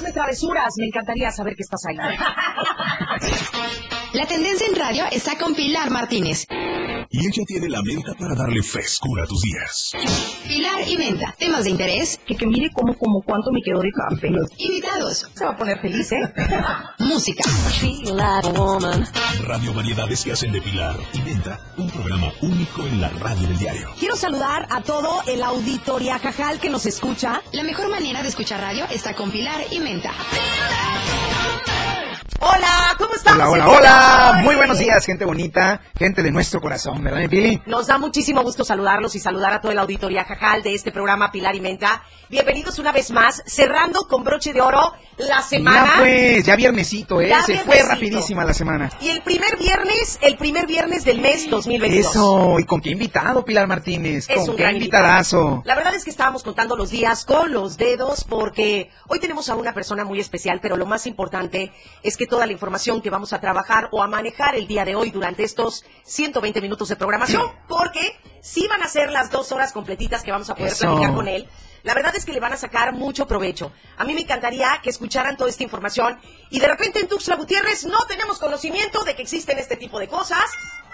hazme travesuras. Me encantaría saber que estás ahí. La tendencia en radio está con Pilar Martínez. Y ella tiene la menta para darle frescura a tus días. Pilar y Menta, temas de interés, Que, que mire cómo, cómo, cuánto me quedó de café. invitados, Se va a poner feliz, ¿eh? música. Radio Variedades que hacen de Pilar y Menta un programa único en la radio del diario. Quiero saludar a todo el auditoria Jajal que nos escucha. La mejor manera de escuchar radio está con Pilar y Menta. Hola, ¿cómo estás? Hola, hola, hola. Muy buenos días, gente bonita, gente de nuestro corazón, ¿verdad, mi Pili? Nos da muchísimo gusto saludarlos y saludar a toda la auditoría Jajal de este programa Pilar y Menta. Bienvenidos una vez más, cerrando con broche de oro la semana. Ya pues, ya viernesito, ¿eh? Ya Se fue viernesito. rapidísima la semana. Y el primer viernes, el primer viernes del mes 2022. Eso, ¿y con qué invitado, Pilar Martínez? Es ¿Con un qué gran invitadazo? invitado. La verdad es que estábamos contando los días con los dedos porque hoy tenemos a una persona muy especial, pero lo más importante es que toda la información que vamos a trabajar o a manejar el día de hoy durante estos 120 minutos de programación, porque sí van a ser las dos horas completitas que vamos a poder Eso. platicar con él. La verdad es que le van a sacar mucho provecho. A mí me encantaría que escucharan toda esta información y de repente en Tuxtla Gutiérrez no tenemos conocimiento de que existen este tipo de cosas,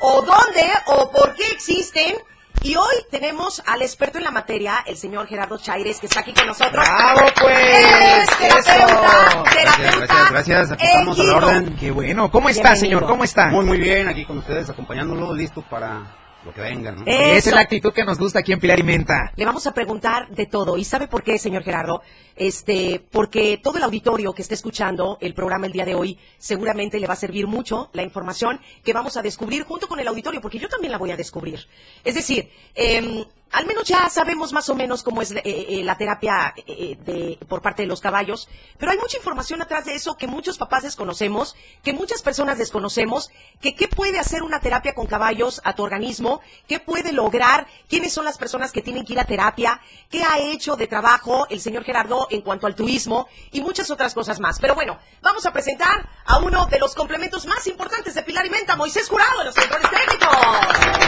o dónde, o por qué existen. Y hoy tenemos al experto en la materia, el señor Gerardo Chaires, que está aquí con nosotros. ¡Bravo, pues! Es terapeuta, terapeuta Gracias, gracias, aquí estamos a la orden. Qué bueno. ¿Cómo está, Bienvenido. señor? ¿Cómo está? Muy, muy bien, aquí con ustedes, acompañándolo, listo para lo que venga, ¿no? Esa es la actitud que nos gusta aquí en Pilar y Menta. Le vamos a preguntar de todo. ¿Y sabe por qué, señor Gerardo? Este, porque todo el auditorio que esté escuchando el programa el día de hoy seguramente le va a servir mucho la información que vamos a descubrir junto con el auditorio, porque yo también la voy a descubrir. Es decir, em, al menos ya sabemos más o menos cómo es eh, eh, la terapia eh, de, por parte de los caballos, pero hay mucha información atrás de eso que muchos papás desconocemos, que muchas personas desconocemos, que qué puede hacer una terapia con caballos a tu organismo, qué puede lograr, quiénes son las personas que tienen que ir a terapia, qué ha hecho de trabajo el señor Gerardo en cuanto al turismo y muchas otras cosas más. Pero bueno, vamos a presentar a uno de los complementos más importantes de Pilar y Menta, Moisés Jurado, de los controles técnicos.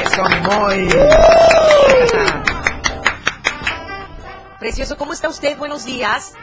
Eso, Moy. Precioso, ¿cómo está usted? Buenos días.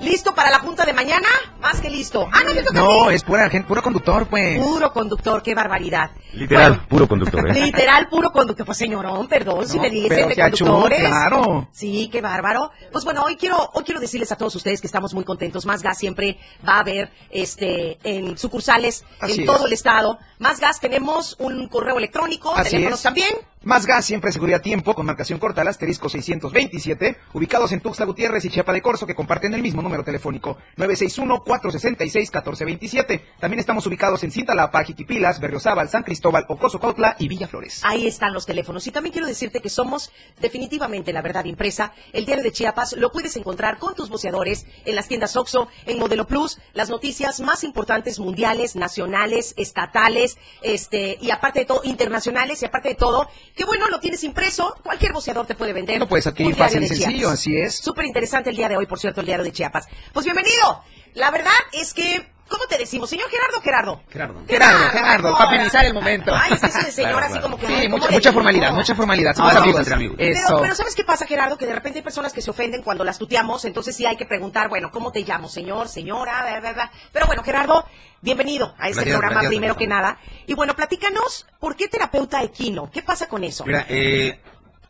¿Listo para la junta de mañana? Más que listo. Ah, no, te toca No, es pura gente, puro conductor, pues. Puro conductor, qué barbaridad. Literal, Bueno, puro conductor, ¿eh? Literal, puro conductor. Pues señorón, perdón si me dicen pero de conductores. claro. Sí, qué bárbaro. Pues bueno, hoy quiero, hoy quiero decirles a todos ustedes que estamos muy contentos. Más gas siempre va a haber este en sucursales Así en es. todo el estado. Más gas tenemos un correo electrónico, Así teléfonos es. también. Más gas, siempre seguridad tiempo, con marcación corta al asterisco 627, ubicados en Tuxtla Gutiérrez y Chiapa de Corzo, que comparten el mismo número telefónico, 961-466-1427. También estamos ubicados en Cintalapa, Jiquipilas, Berriozábal, San Cristóbal, Ocoso Cautla y Villa Flores. Ahí están los teléfonos. Y también quiero decirte que somos definitivamente la verdad impresa. El diario de Chiapas lo puedes encontrar con tus voceadores en las tiendas Oxxo, en Modelo Plus, las noticias más importantes mundiales, nacionales, estatales, este, y aparte de todo, internacionales, y aparte de todo, que bueno, lo tienes impreso, cualquier voceador te puede vender. Lo puedes adquirir fácil y sencillo, así es. Súper interesante el día de hoy, por cierto, el diario de Chiapas. Pues bienvenido. La verdad es que, ¿cómo te decimos? Señor Gerardo, Gerardo. Gerardo. Gerardo, Gerardo, ahora. para amenizar el momento. Ay, es que ese de señor Claro, así claro. como que... Sí, mucha, formalidad, mucha formalidad. No, somos amigos, amigos. entre amigos. Pero, Eso. pero ¿sabes qué pasa, Gerardo? Que de repente hay personas que se ofenden cuando las tuteamos, entonces sí hay que preguntar, bueno, ¿cómo te llamo? Señor, señora, bla, bla, bla. Pero bueno, Gerardo, bienvenido a este Gracias, programa gracias, primero que nada. Y bueno, platícanos, ¿por qué terapeuta equino? ¿Qué pasa con eso? Mira, eh,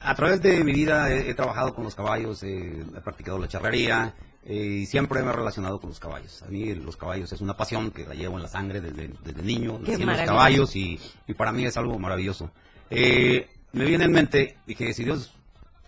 a través de mi vida he, he trabajado con los caballos, eh, he practicado la charrería y siempre me he relacionado con los caballos. A mí los caballos es una pasión que la llevo en la sangre desde, desde niño, nací los caballos y, y para mí es algo maravilloso. Eh, me viene en mente, dije, si Dios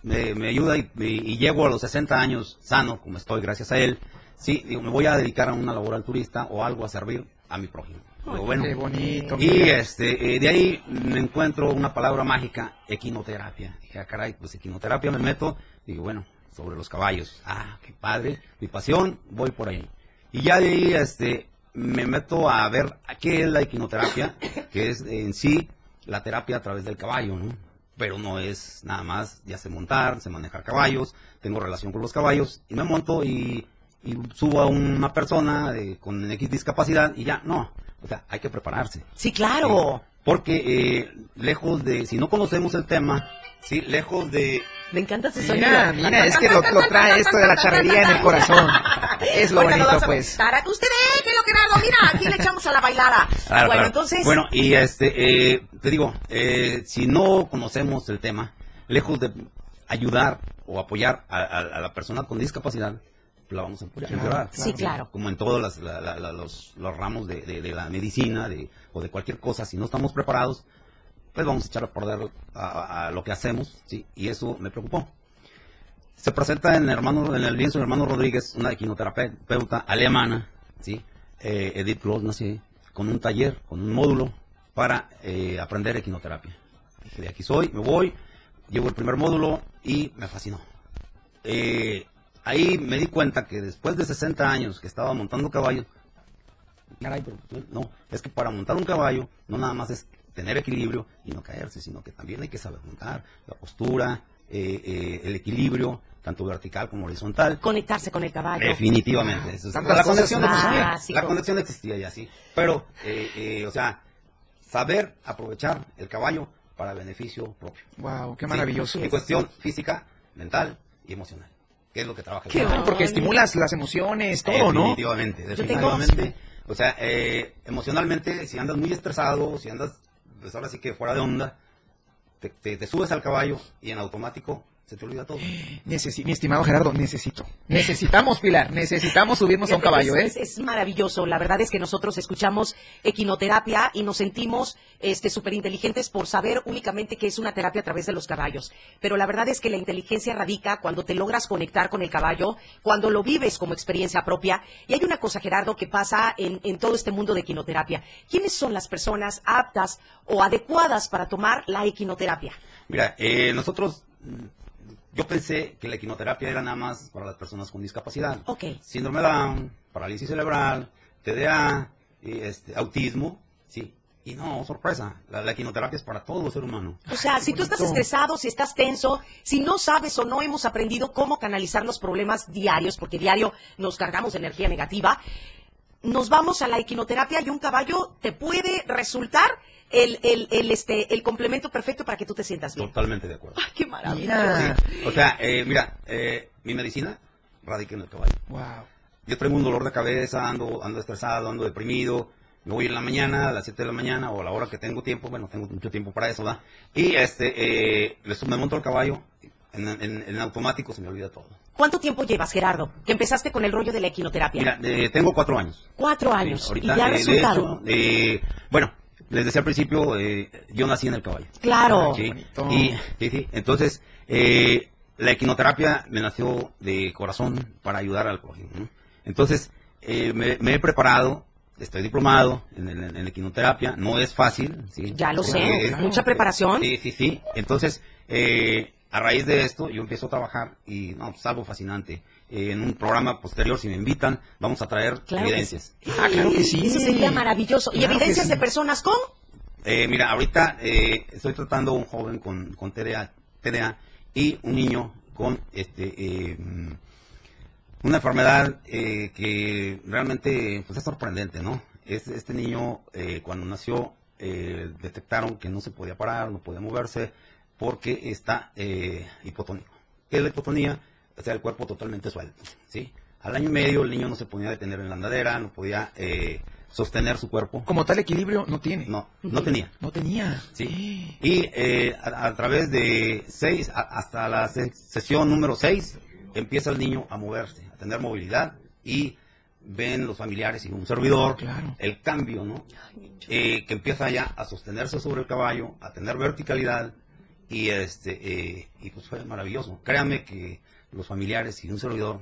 me, me ayuda y, y- y llego a los 60 años sano, como estoy gracias a Él, sí, digo, me voy a dedicar a una labor al turista o algo a servir a mi prójimo. Digo, bueno, Qué bonito. y mira. este, eh, de ahí me encuentro una palabra mágica, equinoterapia. Dije, ah, caray, pues equinoterapia me meto. Digo, bueno, sobre los caballos. Ah, qué padre, mi pasión, voy por ahí. Y ya de ahí, este, me meto a ver a qué es la equinoterapia, que es en sí la terapia a través del caballo, ¿no? Pero no es nada más, ya sé montar, sé manejar caballos, tengo relación con los caballos, y me monto y, y subo a una persona con X discapacidad y ya, no. O sea, hay que prepararse. Sí, claro. Porque eh, lejos de, si no conocemos el tema, sí, lejos de, Me encanta Mira, sonido. mira, es que lo, lo trae esto de la charrería en el corazón. Es lo Oiga, bonito, nos vamos a pues. contar. Usted déjelo, Gerardo, mira, aquí le echamos a la bailada. Claro, bueno, claro. entonces, Bueno, y este, eh, te digo, eh, si no conocemos el tema, lejos de ayudar o apoyar a, a- a la persona con discapacidad, la vamos a empeorar. Claro, Sí, claro. Como en todos las- la- la- la- los, los ramos de, de- de la medicina de, o de cualquier cosa, si no estamos preparados, pues vamos a echar a perder a, a- lo que hacemos, ¿sí? Y eso me preocupó. Se presenta en, hermano, en el lienzo de hermano Rodríguez una equinoterapeuta alemana, ¿sí? Eh, Edith Gross, sé, con un taller, con un módulo para eh, aprender equinoterapia. Dije, de aquí soy, me voy, llevo el primer módulo y me fascinó. Eh, ahí me di cuenta que después de 60 años que estaba montando caballo, caray, pero no, es que para montar un caballo no nada más es tener equilibrio y no caerse, sino que también hay que saber montar la postura, eh, eh, el equilibrio, tanto vertical como horizontal. conectarse con el caballo. Definitivamente. Eso la, conexión existía, la conexión existía ya, sí. Pero, eh, eh, o sea, saber aprovechar el caballo para beneficio propio. Wow, qué Sí, maravilloso. En cuestión física, mental y emocional. Que es lo que trabaja el Qué caballo. Ah, porque estimulas las emociones, todo, ¿no? Definitivamente, definitivamente. O sea, eh, emocionalmente, si andas muy estresado, si andas, pues ahora sí que fuera de onda, te, te- te subes al caballo y en automático se te olvida todo. Necesi- mi estimado Gerardo, necesito. Necesitamos, Pilar, necesitamos subirnos a un caballo, ¿eh? es, es- maravilloso. La verdad es que nosotros escuchamos equinoterapia y nos sentimos este súper inteligentes por saber únicamente que es una terapia a través de los caballos. Pero la verdad es que la inteligencia radica cuando te logras conectar con el caballo, cuando lo vives como experiencia propia. Y hay una cosa, Gerardo, que pasa en, en todo este mundo de equinoterapia. ¿Quiénes son las personas aptas o adecuadas para tomar la equinoterapia? Mira, eh, nosotros, yo pensé que la equinoterapia era nada más para las personas con discapacidad. Ok. Síndrome Down, parálisis cerebral, TDA, y, este, autismo, sí. Y no, sorpresa, la, la es para todo ser humano. O sea, si tú estás estresado, si estás tenso, si no sabes o no hemos aprendido cómo canalizar los problemas diarios, porque diario nos cargamos de energía negativa, nos vamos a la equinoterapia y un caballo te puede resultar el, el, el, este, el complemento perfecto para que tú te sientas bien. Totalmente de acuerdo. ¡Ay, qué maravilla! O sea, eh, mira, eh, mi medicina radica en el caballo. Wow. Yo tengo un dolor de cabeza, ando, ando estresado, ando deprimido. Me voy en la mañana, a las 7 de la mañana o a la hora que tengo tiempo. Bueno, tengo mucho tiempo para eso, ¿verdad? Y este, eh, me monto al caballo. En, en- en automático se me olvida todo. ¿Cuánto tiempo llevas, Gerardo, que empezaste con el rollo de la equinoterapia? Mira, eh, tengo cuatro años. Cuatro Sí, años. ahorita, y ya eh, de resultado. hecho, eh, bueno, les decía al principio, eh, yo nací en el caballo. claro. Sí, y, sí, sí. Entonces, eh, la equinoterapia me nació de corazón para ayudar al prójimo. ¿no? Entonces, eh, me, me he preparado, estoy diplomado en, en- en equinoterapia, no es fácil. ¿sí? Ya lo sé, es mucha preparación. Sí, sí, sí. Entonces, eh, a raíz de esto, yo empiezo a trabajar y no, pues algo fascinante. Eh, en un programa posterior, si me invitan, vamos a traer Claro que evidencias. Ah, claro que sí. Eso sería maravilloso. ¿Y Claro evidencias sí. de personas con? Eh, mira, ahorita eh, estoy tratando a un joven con, con TDA, TDA y un niño con este mm, una enfermedad eh, que realmente pues, es sorprendente, ¿no? Es, este niño eh, cuando nació eh, detectaron que no se podía parar, no podía moverse porque está eh, hipotónico. ¿Qué es la hipotonía? O sea, el cuerpo totalmente suelto, ¿sí? Al año y medio el niño no se podía detener en la andadera, no podía eh, sostener su cuerpo. Como tal equilibrio no tiene. No, no tenía. No tenía. Sí. Y eh, a, a través de seis, a- hasta la se- sesión número seis, empieza el niño a moverse, a tener movilidad y ven los familiares y un servidor Claro. el cambio, ¿no? Eh, que empieza ya a sostenerse sobre el caballo, a tener verticalidad y este eh, y pues fue maravilloso. Créanme que los familiares y un servidor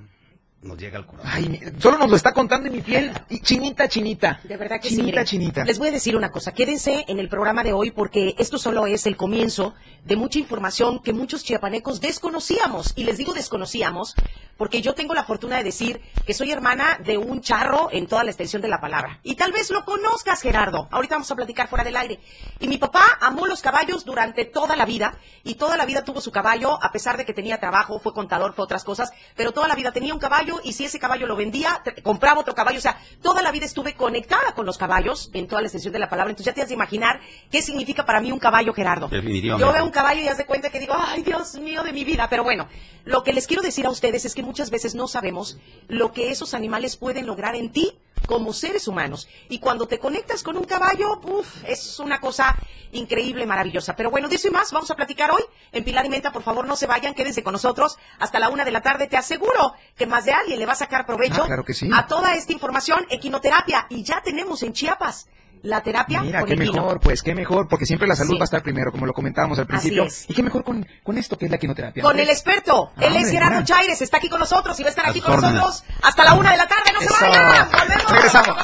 nos llega al corazón. Ay, solo nos lo está contando en mi piel. Y chinita, chinita. De verdad que sí. chinita, chinita. Les voy a decir una cosa. Quédense en el programa de hoy porque esto solo es el comienzo de mucha información que muchos chiapanecos desconocíamos. Y les digo desconocíamos porque yo tengo la fortuna de decir que soy hermana de un charro en toda la extensión de la palabra. Y tal vez lo conozcas, Gerardo. Ahorita vamos a platicar fuera del aire. Y mi papá amó los caballos durante toda la vida y toda la vida tuvo su caballo, a pesar de que tenía trabajo, fue contador, fue otras cosas, pero toda la vida tenía un caballo caballo y si ese caballo lo vendía, compraba otro caballo. O sea, toda la vida estuve conectada con los caballos en toda la extensión de la palabra. Entonces ya te has de imaginar qué significa para mí un caballo, Gerardo. Yo veo un caballo y haz de cuenta que digo, ay, Dios mío de mi vida. Pero bueno, lo que les quiero decir a ustedes es que muchas veces no sabemos lo que esos animales pueden lograr en ti como seres humanos. Y cuando te conectas con un caballo, uf, es una cosa increíble, maravillosa. Pero bueno, de eso y más vamos a platicar hoy en Pilar y Menta. Por favor, no se vayan, quédense con nosotros hasta la una de la tarde. Te aseguro que más de alguien le va a sacar provecho Ah, claro que sí. a toda esta información, equinoterapia. Y ya tenemos en Chiapas la terapia Mira, con qué equino. mejor, pues, qué mejor, porque siempre la salud Sí. va a estar primero, como lo comentábamos al principio. es. Y qué mejor con, con esto que es la quinoterapia. Con el experto. Ah, Él es Gerardo mira. Chaires. Está aquí con nosotros y va a estar aquí con nosotros hasta la una de la tarde. ¡No se Eso. vayan! ¡Volvemos! Regresamos.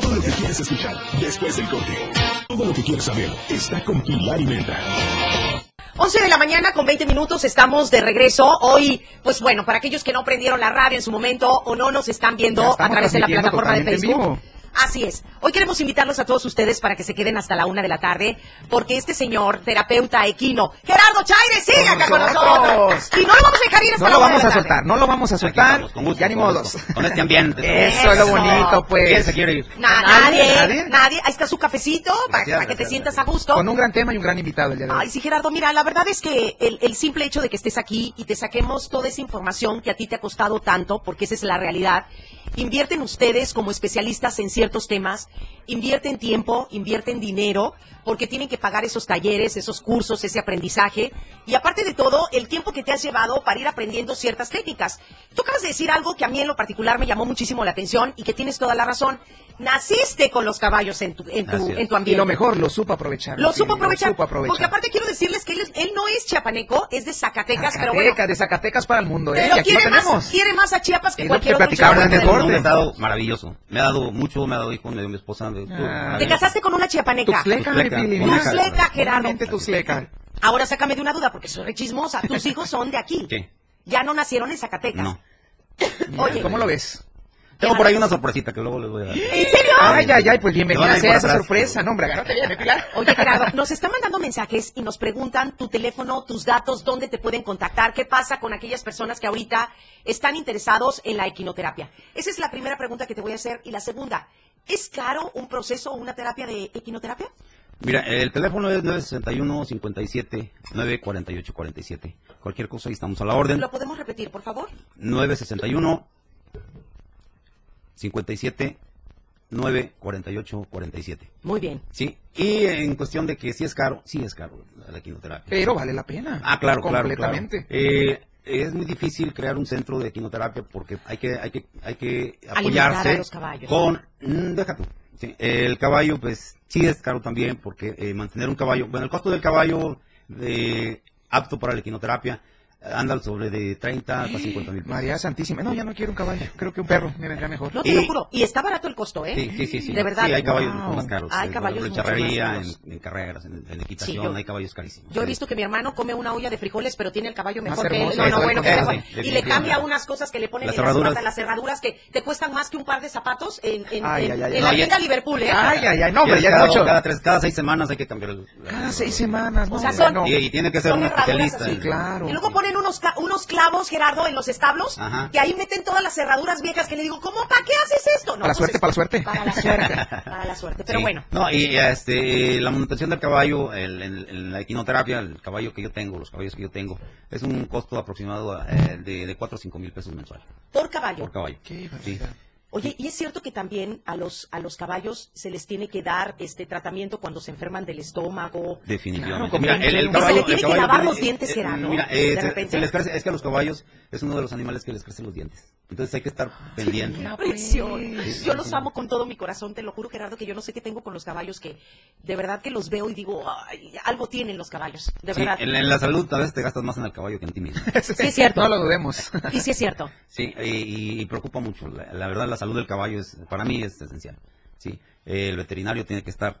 Todo lo que quieres escuchar después del corte. Todo lo que quieres saber está con Pilar y Menta. 11 de la mañana con 20 minutos estamos de regreso. Hoy, pues bueno, para aquellos que no prendieron la radio en su momento o no nos están viendo a través de la plataforma de Facebook. Así es. Hoy queremos invitarlos a todos ustedes para que se queden hasta la una de la tarde, porque este señor, terapeuta equino, Gerardo Chaires, sigue Con acá con nosotros. Y no lo vamos a dejar ir hasta No la lo una de vamos la a tarde. soltar, no lo vamos a soltar. con gusto, ya ni con modos. gusto, Con este ambiente. Eso es lo bonito, pues. ¿Quién se quiere ir? Na- Nadie, nadie, Ahí está su cafecito para, que te gracias, sientas a gusto. Con un gran tema y un gran invitado el día de hoy. Ay, sí, Gerardo, mira, la verdad es que el, el simple hecho de que estés aquí y te saquemos toda esa información que a ti te ha costado tanto, porque esa es la realidad, invierten ustedes como especialistas en ciertos temas, invierten tiempo, invierten dinero, porque tienen que pagar esos talleres, esos cursos, ese aprendizaje, y aparte de todo, el tiempo que te has llevado para ir aprendiendo ciertas técnicas. Tú acabas de decir algo que a mí en lo particular me llamó muchísimo la atención y que tienes toda la razón. Naciste con los caballos en tu, en tu, en tu y ambiente. lo mejor, lo supo aprovechar. Lo sí, supo aprovechar. Lo supo aprovechar. Porque aparte quiero decirles que él, es- él no es chiapaneco, es de Zacatecas, pero bueno. Zacatecas, de Zacatecas para el mundo, ¿eh? Pero Y aquí lo quiere más, tenemos. quiere más a Chiapas que cualquier que otro. Me ha dado maravilloso. Me ha dado mucho, me ha dado hijos, me dio mi esposa. Ah. Te casaste con una chiapaneca. Tuxleca, Tuxleca, Gerardo. Tuxleca. Ahora sácame de una duda porque soy chismosa. Tus hijos son de aquí. Sí. Ya no nacieron en Zacatecas. No. Mira, Oye. ¿Cómo lo ves? Tengo por ahí una sorpresita que luego les voy a dar. ¿En serio? Ay, ay, ay, pues bienvenida sea esa atrás. sorpresa. No, hombre, agárrate bien, ¿eh, Pilar. Oye, Gerardo, nos están mandando mensajes y nos preguntan tu teléfono, tus datos, dónde te pueden contactar, qué pasa con aquellas personas que ahorita están interesados en la equinoterapia. Esa es la primera pregunta que te voy a hacer. Y la segunda, ¿es caro un proceso o una terapia de equinoterapia? Mira, el teléfono es 961 57 948 47. Cualquier cosa, ahí estamos a la orden. ¿Lo podemos repetir, por favor? 961 57 948 47. Muy bien. Sí, y en cuestión de que si es caro, sí es caro la quinoterapia. Pero vale la pena. Ah, claro, claro, Completamente. claro. Eh, es muy difícil crear un centro de quinoterapia porque hay que, hay que, hay que apoyarse a los caballos. con, mm, deja tú. Sí, el caballo, pues, sí es caro también porque eh, mantener un caballo, bueno, el costo del caballo eh, apto para la quinoterapia anda sobre de 30 hasta 50 mil pesos. María Santísima. No, ya no quiero un caballo. Creo que un perro me vendría mejor. No te Y- lo juro. Y está barato el costo, ¿eh? Sí, sí, sí, sí. De verdad. Sí, hay caballos Wow. más caros. Hay caballos en charrería, caros. en, en carreras, en, en equitación, Sí, yo- hay caballos carísimos. Yo he visto que mi hermano come una olla de frijoles, pero tiene el caballo mejor que él. No, no, bueno, que mejor. Y le cambia unas cosas que le ponen Las en las cerraduras. patas, las cerraduras que te cuestan más que un par de zapatos en, en, Ay, en- ay, ay, en la tienda Liverpool, ¿eh? Ay, ay, ay. No, hombre, ya es cada, mucho. cada, tres, cada seis semanas hay que cambiar el... Cada seis semanas, ¿no? O sea, son- Bueno, Y, tiene que ser un especialista. claro. Y luego ponen unos, unos clavos, Gerardo, en los establos, Ajá. que ahí meten todas las cerraduras viejas que le digo, ¿cómo? ¿Para qué haces esto? No, Para la pues suerte, para la suerte. Para la suerte, para la suerte. Pero Sí. bueno, No, y este, la manutención del caballo, el- la equinoterapia, el caballo que yo tengo, los caballos que yo tengo, es un costo aproximado eh, de, de 4 o 5 mil pesos mensual por caballo. por caballo. Qué Sí. Oye, y es cierto que también a los a los caballos se les tiene que dar este tratamiento cuando se enferman del estómago. Definitivamente. Claro, mira, el, el que se caballo, le tiene que caballo lavar los dientes, eh, será, ¿no? Mira, eh, De se- repente. se les crece- es que a los caballos es uno de los animales que les crecen los dientes. Entonces hay que estar pendiente. mira, Presión. Yo los amo con todo mi corazón, te lo juro, Gerardo, que yo no sé qué tengo con los caballos, que de verdad que los veo y digo, "Ay, algo tienen los caballos, de Sí, verdad. en, en la salud a veces te gastas más en el caballo que en ti mismo. Sí, es cierto. No lo dudemos. Y sí es cierto. Sí, y, y preocupa mucho. La, la verdad, la salud del caballo es, para mí es esencial. Sí, el veterinario tiene que estar,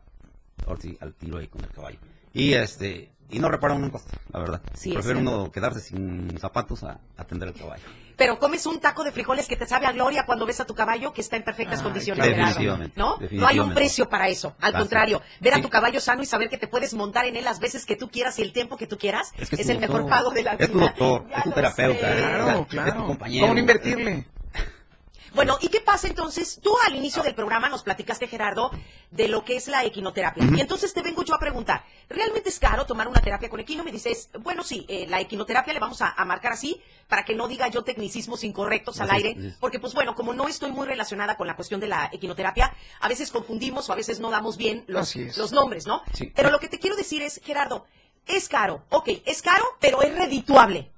sí, al tiro ahí con el caballo. Y este, y no repara uno en costo, la verdad. Sí, cierto. uno quedarse sin zapatos a atender al caballo. Pero comes un taco de frijoles que te sabe a gloria cuando ves a tu caballo que está en perfectas Ay, condiciones, claro. Gerardo, Definitivamente, ¿no? No hay un precio para eso. Al Basta. contrario, ver a Sí. tu caballo sano y saber que te puedes montar en él las veces que tú quieras y el tiempo que tú quieras es, que el mejor pago de la vida. Es tu doctor, Ya es tu terapeuta, es- Claro, es tu claro. compañero. ¿Cómo no invertirle? Bueno, ¿y qué pasa entonces? Tú al inicio del programa nos platicaste, Gerardo, de lo que es la equinoterapia. Y entonces te vengo yo a preguntar, ¿realmente es caro tomar una terapia con equino? Me dices, bueno, sí, eh, la equinoterapia le vamos a, a marcar así para que no diga yo tecnicismos incorrectos al aire, porque pues bueno, como no estoy muy relacionada con la cuestión de la equinoterapia, a veces confundimos o a veces no damos bien los nombres, ¿no? Sí. Pero lo que te quiero decir es, Gerardo, es caro, ok, es caro, pero es redituable.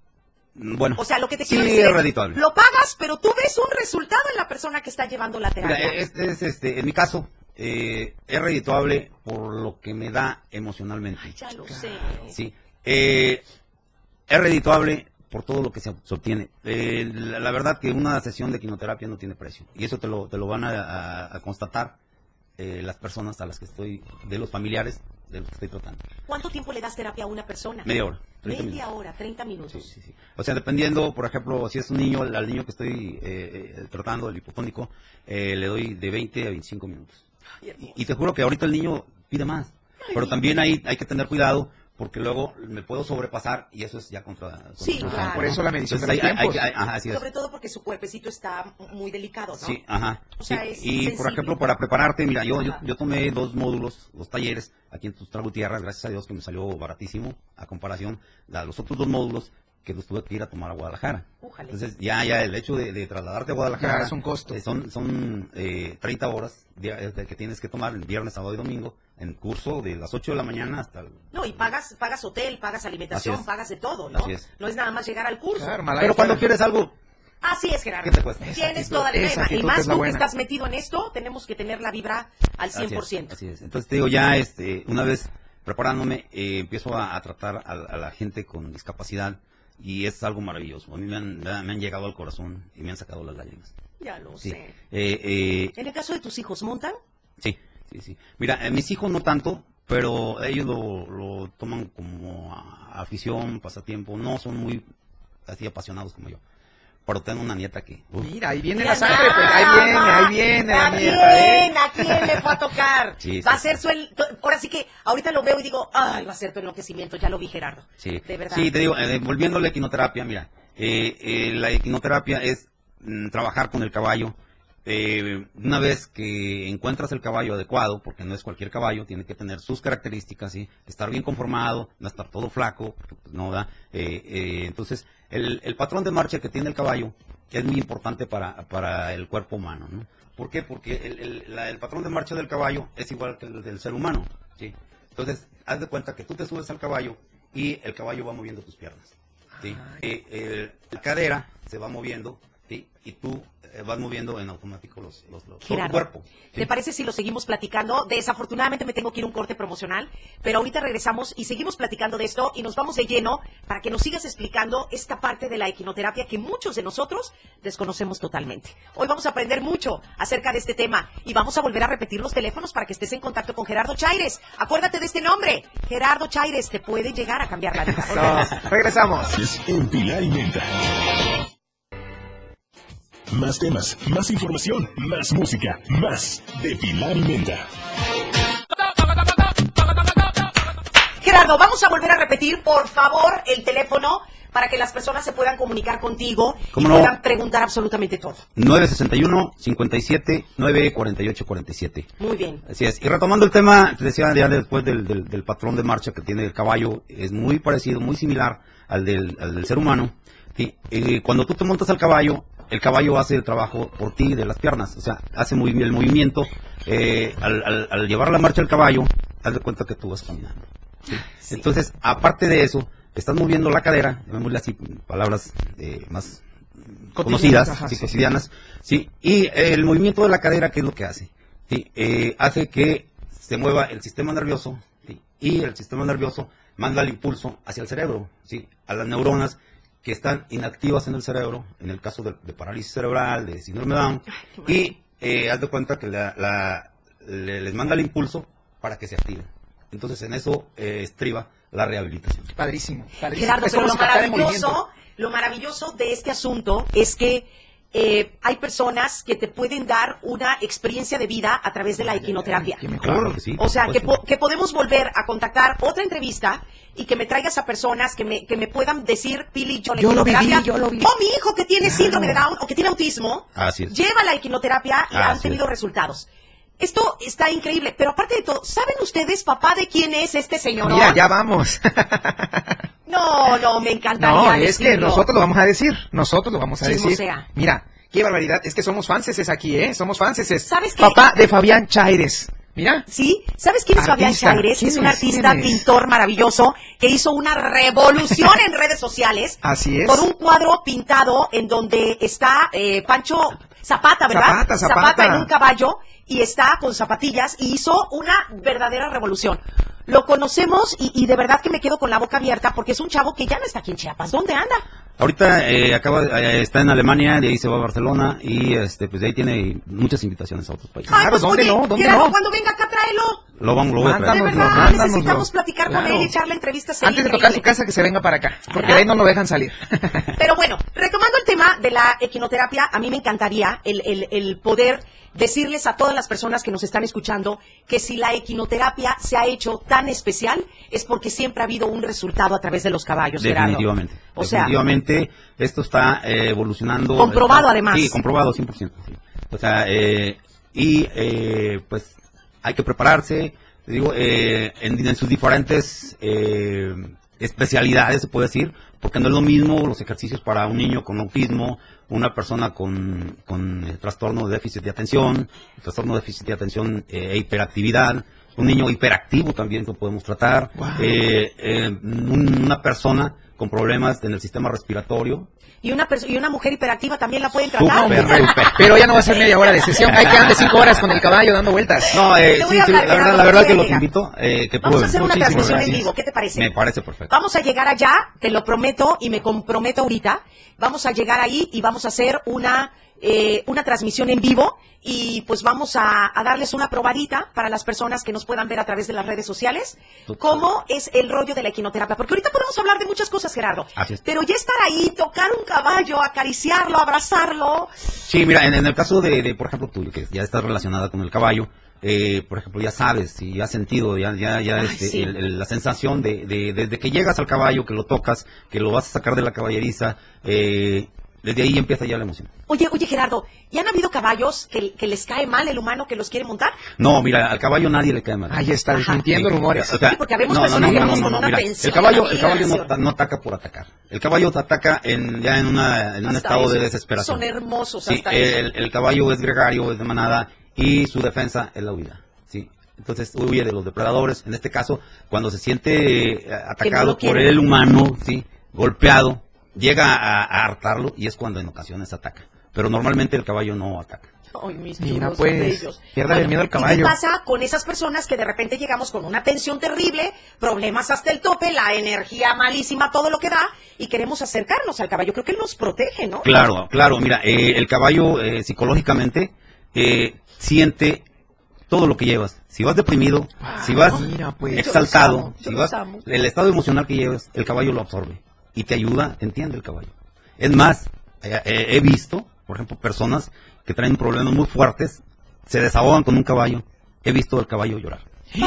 Bueno, O sea, lo que te sí, quiero decir es redituable. lo pagas, pero tú ves un resultado en la persona que está llevando la Mira, terapia. es, es, este, en mi caso, eh, es redituable por lo que me da emocionalmente. Ay, ya lo sé. Sí. Eh, es redituable por todo lo que se, obtiene. Eh, la, la verdad que una sesión de quimioterapia no tiene precio. Y eso te lo, te lo van a, a- a constatar eh, las personas a las que estoy, de los familiares de los que estoy tratando. ¿Cuánto tiempo le das terapia a una persona? Media hora. 30 Media minutos. hora, 30 Sí, minutos. sí, sí. O sea, dependiendo, por ejemplo, si es un niño, al niño que estoy eh, eh, tratando, el hipotónico, eh, le doy de 20 a 25 minutos. Y, y te juro que ahorita el niño pide más. Pero también hay, hay que tener cuidado porque luego me puedo sobrepasar y eso es ya contra... contra- Sí, claro. Por eso la medición de los hay- hay- tiempos. hay- ajá, así es. Sobre todo porque su cuerpecito está muy delicado, ¿no? Sí, ajá. O sí. sea, es Y por ejemplo, para prepararte, mira, yo, yo, yo tomé dos módulos, dos talleres aquí en Tuxtla Gutiérrez, gracias a Dios que me salió baratísimo a comparación de los otros dos módulos que los tuve que ir a tomar a Guadalajara. Újale. Entonces, ya, ya el hecho de, de trasladarte a Guadalajara. Ya, es un costo. eh, son son eh, 30 horas eh, que tienes que tomar el viernes, sábado y domingo en curso de las 8 de la mañana hasta el. No, y pagas, pagas hotel, pagas alimentación, pagas de todo, ¿no? Así es. No es nada más llegar al curso. Claro, Malaya Pero cuando quieres algo, Así es, Gerardo. ¿Qué te cuesta? Tienes actitud- toda la tema. Y más tú que estás metido en esto, tenemos que tener la vibra al Así es, 100%. Así es, Entonces te digo, ya este, una vez preparándome, eh, empiezo a, a tratar a, a la gente con discapacidad y es algo maravilloso. A mí me han, me han llegado al corazón y me han sacado las lágrimas. Ya lo Sí. sé. Eh, eh, En el caso de tus hijos, ¿montan? sí, sí, sí. Mira, eh, mis hijos no tanto, pero ellos lo, lo toman como afición, pasatiempo. No son muy así apasionados como yo. Pero tengo una nieta que... uf, Mira, ahí viene la sangre, pues ahí viene, más. ahí viene la ¿A nieta, ¿eh? quién? ¿A quién le fue a tocar? Sí, va a ser sí. su... el- to- Ahora sí que ahorita lo veo y digo, ay, va a ser tu enloquecimiento. Ya lo vi, Gerardo. Sí, De verdad. sí te digo, eh, volviendo a la equinoterapia, mira, eh, eh, la equinoterapia es mm, trabajar con el caballo. Eh, una vez que encuentras el caballo adecuado, porque no es cualquier caballo, tiene que tener sus características, ¿sí? estar bien conformado, no estar todo flaco, porque, pues, no da. Eh, eh, entonces, el, el patrón de marcha que tiene el caballo es muy importante para, para el cuerpo humano. ¿no? ¿Por qué? Porque el, el- la- el patrón de marcha del caballo es igual que el del ser humano. ¿sí? Entonces, haz de cuenta que tú te subes al caballo y el caballo va moviendo tus piernas. ¿sí? La cadera se va moviendo ¿sí? y tú eh, vas moviendo en automático los, los, los- todo tu Gerardo, cuerpo. ¿sí? ¿te parece si lo seguimos platicando? Desafortunadamente me tengo que ir a un corte promocional, pero ahorita regresamos y seguimos platicando de esto y nos vamos de lleno para que nos sigas explicando esta parte de la equinoterapia que muchos de nosotros desconocemos totalmente. Hoy vamos a aprender mucho acerca de este tema y vamos a volver a repetir los teléfonos para que estés en contacto con Gerardo Chaires. Acuérdate de este nombre, Gerardo Chaires, te puede llegar a cambiar la vida. No, regresamos. Es en Pilar y Menta. Más temas, más información, más música, más de Pilar y Menta. Gerardo, vamos a volver a repetir, por favor, el teléfono para que las personas se puedan comunicar contigo y ¿Cómo no? puedan preguntar absolutamente todo. 961 57 9 48 47. Muy bien. Así es. Y retomando el tema, te decía ya después del, del- del patrón de marcha que tiene el caballo, es muy parecido, muy similar al del, al del ser humano. Sí, eh, cuando tú te montas al caballo, el caballo hace el trabajo por ti de las piernas, o sea, hace movi- el movimiento. eh, al, al- al llevar la marcha al caballo, haz de cuenta que tú vas caminando. ¿sí? Entonces, aparte de eso, estás moviendo la cadera, llamémosle así, palabras eh, más conocidas, ajá, sí, sí, cotidianas, sí, y el movimiento de la cadera, ¿qué es lo que hace? Sí, eh, hace que se mueva el sistema nervioso, sí, y el sistema nervioso manda el impulso hacia el cerebro, sí, a las neuronas que están inactivas en el cerebro, en el caso de, de parálisis cerebral, de síndrome Down, y eh, haz de cuenta que la- la- le- les manda el impulso para que se activen. Entonces en eso eh, estriba la rehabilitación. Padrísimo, padrísimo. Gerardo, Es pero lo maravilloso, lo maravilloso de este asunto es que eh, hay personas que te pueden dar una experiencia de vida a través de la equinoterapia. Qué mejor. Claro que sí. O sea, que, po- que podemos volver a contactar otra entrevista y que me traigas a personas que me, que me puedan decir, Pili, yo la Yo lo equinoterapia, viví, yo lo viví. o mi hijo que tiene Claro. síndrome de Down o que tiene autismo, Así es. lleva la equinoterapia y han tenido es. resultados. Esto está increíble, pero aparte de todo, ¿saben ustedes, papá, de quién es este señor? Mira, ya vamos. No, no, me encantaría No, es que nosotros lo vamos a decir. Nosotros lo vamos a decir. sea. Mira, qué barbaridad. Es que somos fanses aquí, ¿eh? Somos fanses. ¿Sabes qué? Papá de Fabián Chaires. Mira. ¿Sí? ¿Sabes quién es Fabián. Chaires? ¿Quién Es un artista, pintor maravilloso que hizo una revolución en redes sociales Así es. por un cuadro pintado en donde está eh, Pancho Zapata, ¿verdad? Zapata, Zapata. en un caballo y está con zapatillas y hizo una verdadera revolución. Lo conocemos y, y de verdad que me quedo con la boca abierta porque es un chavo que ya no está aquí en Chiapas. ¿Dónde anda? Ahorita eh, acaba, eh, está en Alemania, de ahí se va a Barcelona y este, pues de ahí tiene muchas invitaciones a otros países. Claro, ¿dónde no? ¿Dónde Gerardo, no? cuando venga acá, tráelo. Lo, van, lo voy a traer. De verdad, mándanoslo. necesitamos platicar con Claro. él y echarle entrevistas. Antes de tocar su casa, que se venga para acá. Porque de ahí no lo dejan salir. Pero bueno, retomando el tema de la equinoterapia, a mí me encantaría el, el- el poder decirles a todas las personas que nos están escuchando que si la equinoterapia se ha hecho tan especial es porque siempre ha habido un resultado a través de los caballos. Gerardo. Definitivamente. O sea, definitivamente esto está eh, evolucionando. Comprobado, está- además. Sí, comprobado 100%. sí. O sea, eh, y eh, pues hay que prepararse, digo, eh, en, en sus diferentes eh, especialidades, se puede decir, porque no es lo mismo los ejercicios para un niño con autismo, una persona con, con trastorno de déficit de atención, trastorno de déficit de atención eh, e hiperactividad, un niño hiperactivo también lo podemos tratar, Wow. eh, eh, un- una persona con problemas en el sistema respiratorio, y una, y una mujer hiperactiva también la pueden tratar. Súper. Pero ya no va a ser media hora de sesión. Hay que andar cinco horas con el caballo dando vueltas. No, eh, sí, sí, la verdad, la que los invito eh, que Vamos a hacer una Muchísimas transmisión en vivo, ¿qué te parece? Me parece perfecto. Vamos a llegar allá, te lo prometo y me comprometo ahorita. Vamos a llegar ahí y vamos a hacer una, eh, una transmisión en vivo y pues vamos a, a darles una probadita para las personas que nos puedan ver a través de las redes sociales. ¿Cómo es el rollo de la equinoterapia? Porque ahorita podemos hablar de muchas cosas, Gerardo. Así es. Pero ya estar ahí, tocar un caballo, acariciarlo, abrazarlo. Sí, mira, en, en el caso de, de, por ejemplo, tú, que ya estás relacionada con el caballo, eh, por ejemplo, ya sabes, y has sentido ya, ya, ya Ay, este, sí. el- el- la sensación de, de- desde que llegas al caballo, que lo tocas, que lo vas a sacar de la caballeriza, eh, desde ahí empieza ya la emoción. Oye, oye, Gerardo, ¿y han habido caballos que, que les cae mal el humano que los quiere montar? No, mira, al caballo nadie le cae mal. Ahí está, desmintiendo Sí, rumores. o sea, Sí, porque habemos personas que vamos con una mira, pensión El caballo, de el caballo no, no ataca por atacar. El caballo te ataca en, ya en, una, en un estado de eso. desesperación. Son hermosos Sí, hasta eso. el, el caballo es gregario, es de manada y su defensa es la huida. Sí. Entonces huye de los depredadores. En este caso, cuando se siente eh, atacado lo por el humano, sí, golpeado, llega a, a hartarlo y es cuando en ocasiones ataca. Pero normalmente el caballo no ataca. Ay, mis Mira, pues, piérdale el miedo al ¿y caballo. qué pasa con esas personas que de repente llegamos con una tensión terrible, problemas hasta el tope, la energía malísima, todo lo que da, y queremos acercarnos al caballo? Creo que él nos protege, ¿no? Claro, claro. Mira, eh, el caballo eh, psicológicamente eh, siente todo lo que llevas. Si vas deprimido, si vas mira, pues. exaltado, amo, si vas, el estado emocional que llevas, el caballo lo absorbe y te ayuda, entiende el caballo. Es más, eh, eh, he visto, por ejemplo, personas que traen problemas muy fuertes, se desahogan con un caballo. He visto al caballo llorar.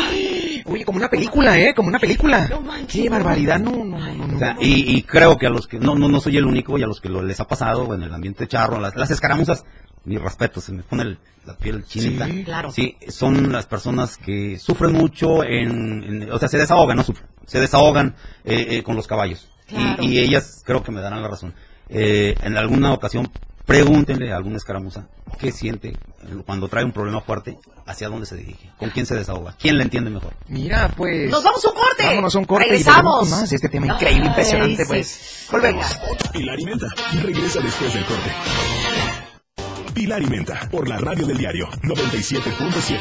Oye, como una película, ¿eh? Como una película. No manches, Qué barbaridad. No, no, no, no. O sea, y, y creo que a los que, no, no, no soy el único, y a los que lo, les ha pasado en el ambiente charro, las, las escaramuzas, mi respeto, se me pone el- la piel chinita. Sí, claro. Sí, son las personas que sufren mucho en, en- o sea, se desahogan, no sufren, se desahogan eh, eh, con los caballos. Y- Claro. Y, ellas creo que me darán la razón. Eh, en alguna ocasión, pregúntenle a alguna escaramuza qué siente cuando trae un problema fuerte, hacia dónde se dirige, con quién se desahoga, quién le entiende mejor. Mira, pues. Nos vamos a un corte. Vámonos a un corte y Regresamos. con más este tema increíble, Ay, impresionante, sí. pues. Volvemos. Pilar y Menta. Regresa después del corte. Pilar y Menta. Por la radio del diario 97.7.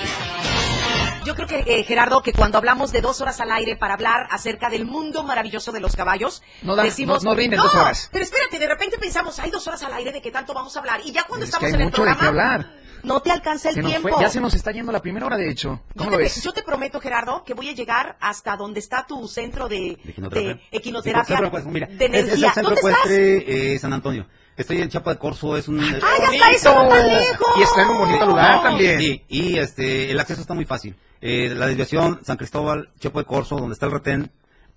Yo creo que, eh, Gerardo, que cuando hablamos de dos horas al aire para hablar acerca del mundo maravilloso de los caballos, No da, decimos... no- no rinden dos horas. pero espérate, de repente pensamos, hay dos horas al aire, ¿de qué tanto vamos a hablar? Y ya cuando Es que estamos hay en el de programa... qué hablar. No te alcanza el tiempo. fue- ya se nos está yendo la primera hora, de hecho. Yo ¿Cómo te, lo ves? yo te prometo, Gerardo, que voy a llegar hasta donde está tu centro de, De equinoterapia. de equinoterapia, Sí, centro ecuestre, mira, de es- es el energía. centro ¿Dónde estás? eh, San Antonio. Estoy en Chapa de Corso, es un... ¡Ay, hasta eso no tan lejos! Y está en un bonito lugar también. Sí, y este, el acceso está muy fácil. Eh, la desviación San Cristóbal, Chepo de Corso, donde está el retén,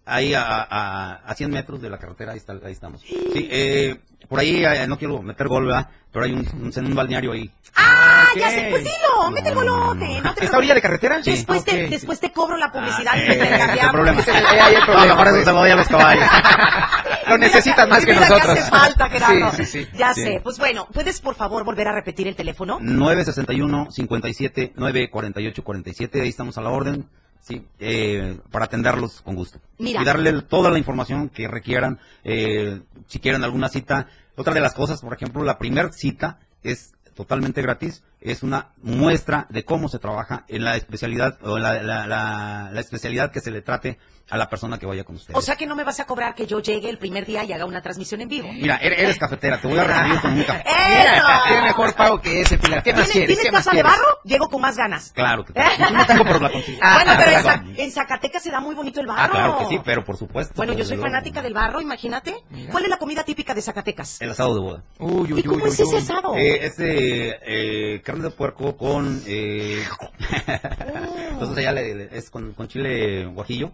ahí a, a, a 100 metros de la carretera, ahí, está, ahí estamos. Sí, eh, por ahí eh, no quiero meter gol, ¿verdad? Pero hay un, un, un balneario ahí. ¡Ah, Ok. ya sé! Pues dilo, mete el No, no, no, golote. no. No te ¿Está a orilla de carretera? Después, te, Ok. después te cobro la publicidad Ah, y te eh, sin problema. Eh, ahí hay problema, No, mejor eso pues. se lo doy a los caballos. Lo necesitan más que nosotros. hace falta, Gerardo. Sí, sí, sí. Ya Sí. sé. Pues bueno, ¿puedes por favor volver a repetir el teléfono? 961 57 948 47 ahí estamos a la orden sí eh, para atenderlos con gusto Mira. y darle toda la información que requieran eh, si quieren alguna cita otra de las cosas por ejemplo la primera cita es totalmente gratis es una muestra de cómo se trabaja en la especialidad o la, la- la- la especialidad que se le trate a la persona que vaya con usted O sea que no me vas a cobrar que yo llegue el primer día y haga una transmisión en vivo. mira eres, eres cafetera te voy a recibir con un café ¡Eso! Tiene mejor pago que ese, Pilar. ¿Qué más ¿Tienes, quieres? ¿tienes ¿Qué casa de barro? Llego con más ganas. claro que yo no tengo por la contigo Ah, bueno, pero en, Zacatecas se da muy bonito el barro. ah claro que sí pero por supuesto Bueno, yo soy fanática del barro, imagínate. Mira. ¿Cuál es la comida típica de Zacatecas? el asado de boda Uy, uy, ¿Y cómo uy, es uy, ese uy. asado? Eh, es eh, carne de puerco con. Eh, entonces ya le- es con, con chile guajillo.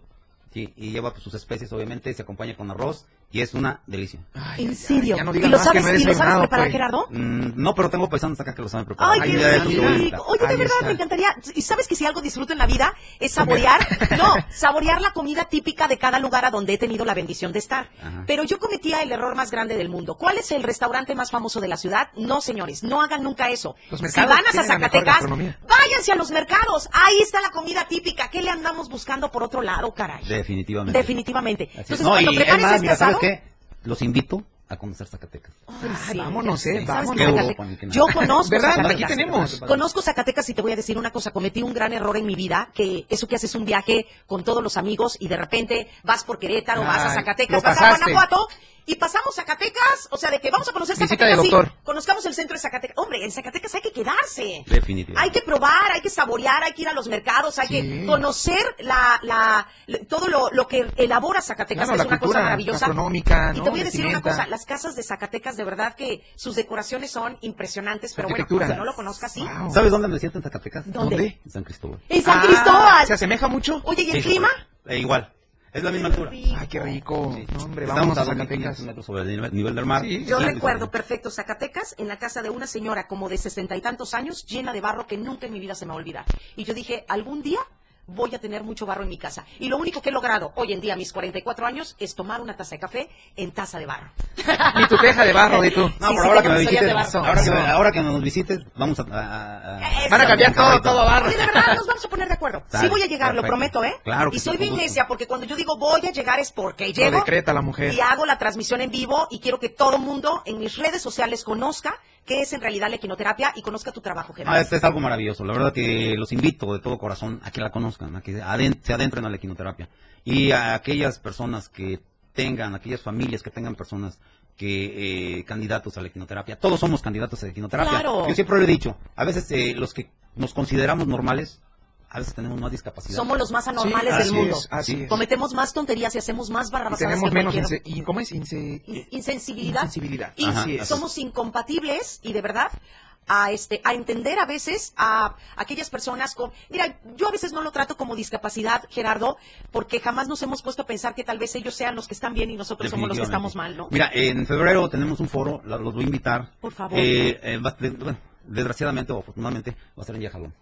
Y lleva pues, sus especies, obviamente, se acompaña con arroz y es una delicia. Ay, ¿En serio? ay, ya no ¿Y lo que sabes, no ¿y lo sabes preparar, pues. Gerardo? Mm, no, pero tengo paisanos acá que lo saben preparar. Ay, qué rico. Oye, de verdad, está. me encantaría. ¿Y sabes que si algo disfruto en la vida es saborear? No, saborear la comida típica de cada lugar a donde he tenido la bendición de estar. Ajá. Pero yo cometía el error más grande del mundo. ¿Cuál es el restaurante más famoso de la ciudad? No, señores, no hagan nunca eso. Los si mercados van a Zacatecas, váyanse a los mercados. Ahí está la comida típica. ¿Qué le andamos buscando por otro lado, caray? Definitivamente. Definitivamente. Entonces, No, cuando prepares este mira, ¿sabes asado- qué? Los invito a conocer Zacatecas. Ay, Ay, vámonos, eh, ¿Sabes vámonos. qué, Qué Zacate- Europa, ni que nada. Yo conozco ¿Verdad? Zacatecas. Aquí tenemos. Conozco Zacatecas y te voy a decir una cosa, cometí un gran error en mi vida, que eso que haces un viaje con todos los amigos y de repente vas por Querétaro, vas a Ay, Zacatecas, vas a. Guanajuato y pasamos Zacatecas, o sea, de que vamos a conocer Visita Zacatecas, de sí, doctor. conozcamos el centro de Zacatecas. Hombre, en Zacatecas hay que quedarse. Definitivamente. Hay que probar, hay que saborear, hay que ir a los mercados, hay Sí. que conocer la, la, todo lo, lo que elabora Zacatecas, Claro, que es la una cosa maravillosa. gastronómica, Y ¿no? te voy a decir una cosa, las casas de Zacatecas, de verdad que sus decoraciones son impresionantes, pero bueno, que no lo conozcas, sí. Wow. ¿Sabes dónde me siento en Zacatecas? ¿Dónde? En San Cristóbal. En San Ah, Cristóbal. ¿Se asemeja mucho? Oye, ¿y el Sí, clima? eh, igual. Es la misma altura. Ay, qué rico. Sí. No, hombre, Estamos vamos a a 2.500 Zacatecas. metros sobre el nivel, nivel del mar. Sí, Yo Sí, recuerdo perfecto Zacatecas en la casa de una señora como de sesenta y tantos años, llena de barro que nunca en mi vida se me va a olvidar. Y yo dije, algún día voy a tener mucho barro en mi casa. Y lo único que he logrado hoy en día, a mis 44 años, es tomar una taza de café en taza de barro. Ni tu teja de barro, de tú. No, Sí, sí, ahora que me visites, de ahora que, ahora que nos visites, vamos a... a- a- a- Van a cambiar todo, todo a barro. Oye, de verdad, nos vamos a poner de acuerdo. Dale, sí voy a llegar, lo prometo, ¿eh? Claro y sí, soy gusto. necia, porque cuando yo digo voy a llegar es porque Lo llego decreta la mujer. y hago la transmisión en vivo y quiero que todo el mundo en mis redes sociales conozca qué es en realidad la equinoterapia y conozca tu trabajo, Ah, Gerardo. este es algo maravilloso. La verdad que los invito de todo corazón a que la conozcan, a que se adentren a la equinoterapia. Y a aquellas personas que tengan, aquellas familias que tengan personas que eh, candidatos a la equinoterapia. Todos somos candidatos a la equinoterapia. Claro. Yo siempre lo he dicho. A veces eh, los que nos consideramos normales, a veces tenemos más discapacidad. Somos los más anormales Sí, del mundo. es, así es. Cometemos más tonterías y hacemos más Y barrabasadas tenemos que menos inse- y- ¿cómo es? Inse- in- insensibilidad. insensibilidad. Y Ajá, es. somos incompatibles y de verdad a este a entender a veces a aquellas personas con mira yo a veces no lo trato como discapacidad Gerardo porque jamás nos hemos puesto a pensar que tal vez ellos sean los que están bien y nosotros somos los que estamos mal no Mira, en febrero tenemos un foro, los voy a invitar. Por favor. Eh, eh, bueno, desgraciadamente o afortunadamente va a ser en Yajalón.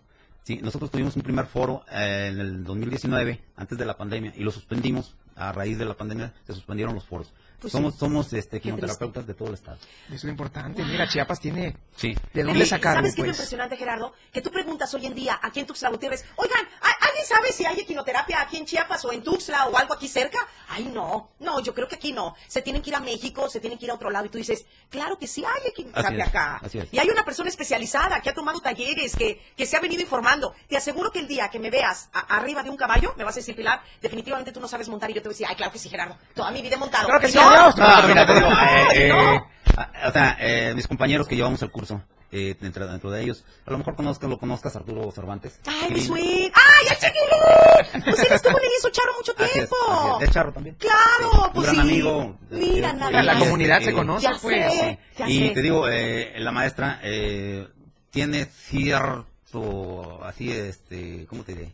Sí, nosotros tuvimos un primer foro eh, en el 2019, antes de la pandemia, y lo suspendimos. A raíz de la pandemia se suspendieron los foros. Pues somos sí. somos este, quimioterapeutas de todo el estado. Eso es lo importante. Mira, Chiapas tiene... Sí. ¿De dónde sacarlo, ¿Sabes qué es lo pues? impresionante, Gerardo? Que tú preguntas hoy en día aquí en Tuxtla Gutiérrez, oigan, ¿a- ¿alguien sabe si hay equinoterapia aquí en Chiapas o en Tuxtla o algo aquí cerca? Ay, no, no, yo creo que aquí no. Se tienen que ir a México, se tienen que ir a otro lado. Y tú dices, claro que sí hay es, acá. así es. Y hay una persona especializada que ha tomado talleres, que, que se ha venido informando. Te aseguro que el día que me veas a- arriba de un caballo, me vas a decir, Pilar, definitivamente tú no sabes montar. Y yo te voy a decir, ay, claro que sí, Gerardo. Toda mi vida he montado. Claro que sí, No, adiós. No, mira, te digo, eh, eh, ah, o sea, eh, mis compañeros que llevamos el curso, eh, dentro, dentro de ellos, a lo mejor conozcas, lo conozcas, Arturo Cervantes. Ay, mi sweet. Ay, ¡Ay, el chiquilín! Pues él estuvo en el Yeso Charro mucho Así es, tiempo. así es. Es charro también. Claro, Sí, un pues gran sí. amigo. Mira, Eh, nada La más. comunidad eh, se conoce, Ya pues. sé, ya y sé. te digo, eh, la maestra eh, tiene cierto, así, este, ¿cómo te diré?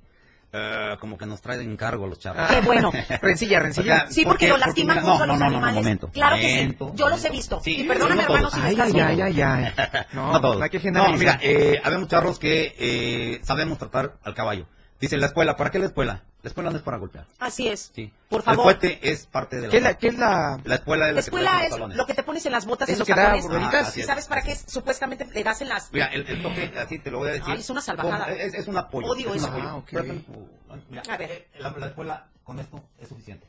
Eh, como que nos trae de encargo los charros. Qué bueno. Rencilla, rencilla. O sea, Sí, porque lo lastiman mucho no, a los no, no, no, animales. momento. Claro que sí. Yo los he visto. Sí, y perdóname, no hermano, si Ay, ay, ay, ay, ay. No, No, todos. hay que No, generalizar. mira, eh, habemos charros que eh, sabemos tratar al caballo. Dice la escuela, ¿para qué la escuela? La escuela no es para golpear. Así es. Sí. Por El favor. fuete es parte de la ¿Qué es la, qué es la, La escuela de La la que escuela es los lo que te pones en las botas, en ¿Eso los rueditas? Ah, ¿Y es. sabes para qué supuestamente le das en las... Mira, el, el toque, así te lo voy a decir. Ay, es una salvajada. Es, es un apoyo. Odio es un eso. apoyo. Ah, ok. Pero, mira, A ver. eh, La, la escuela con esto es suficiente.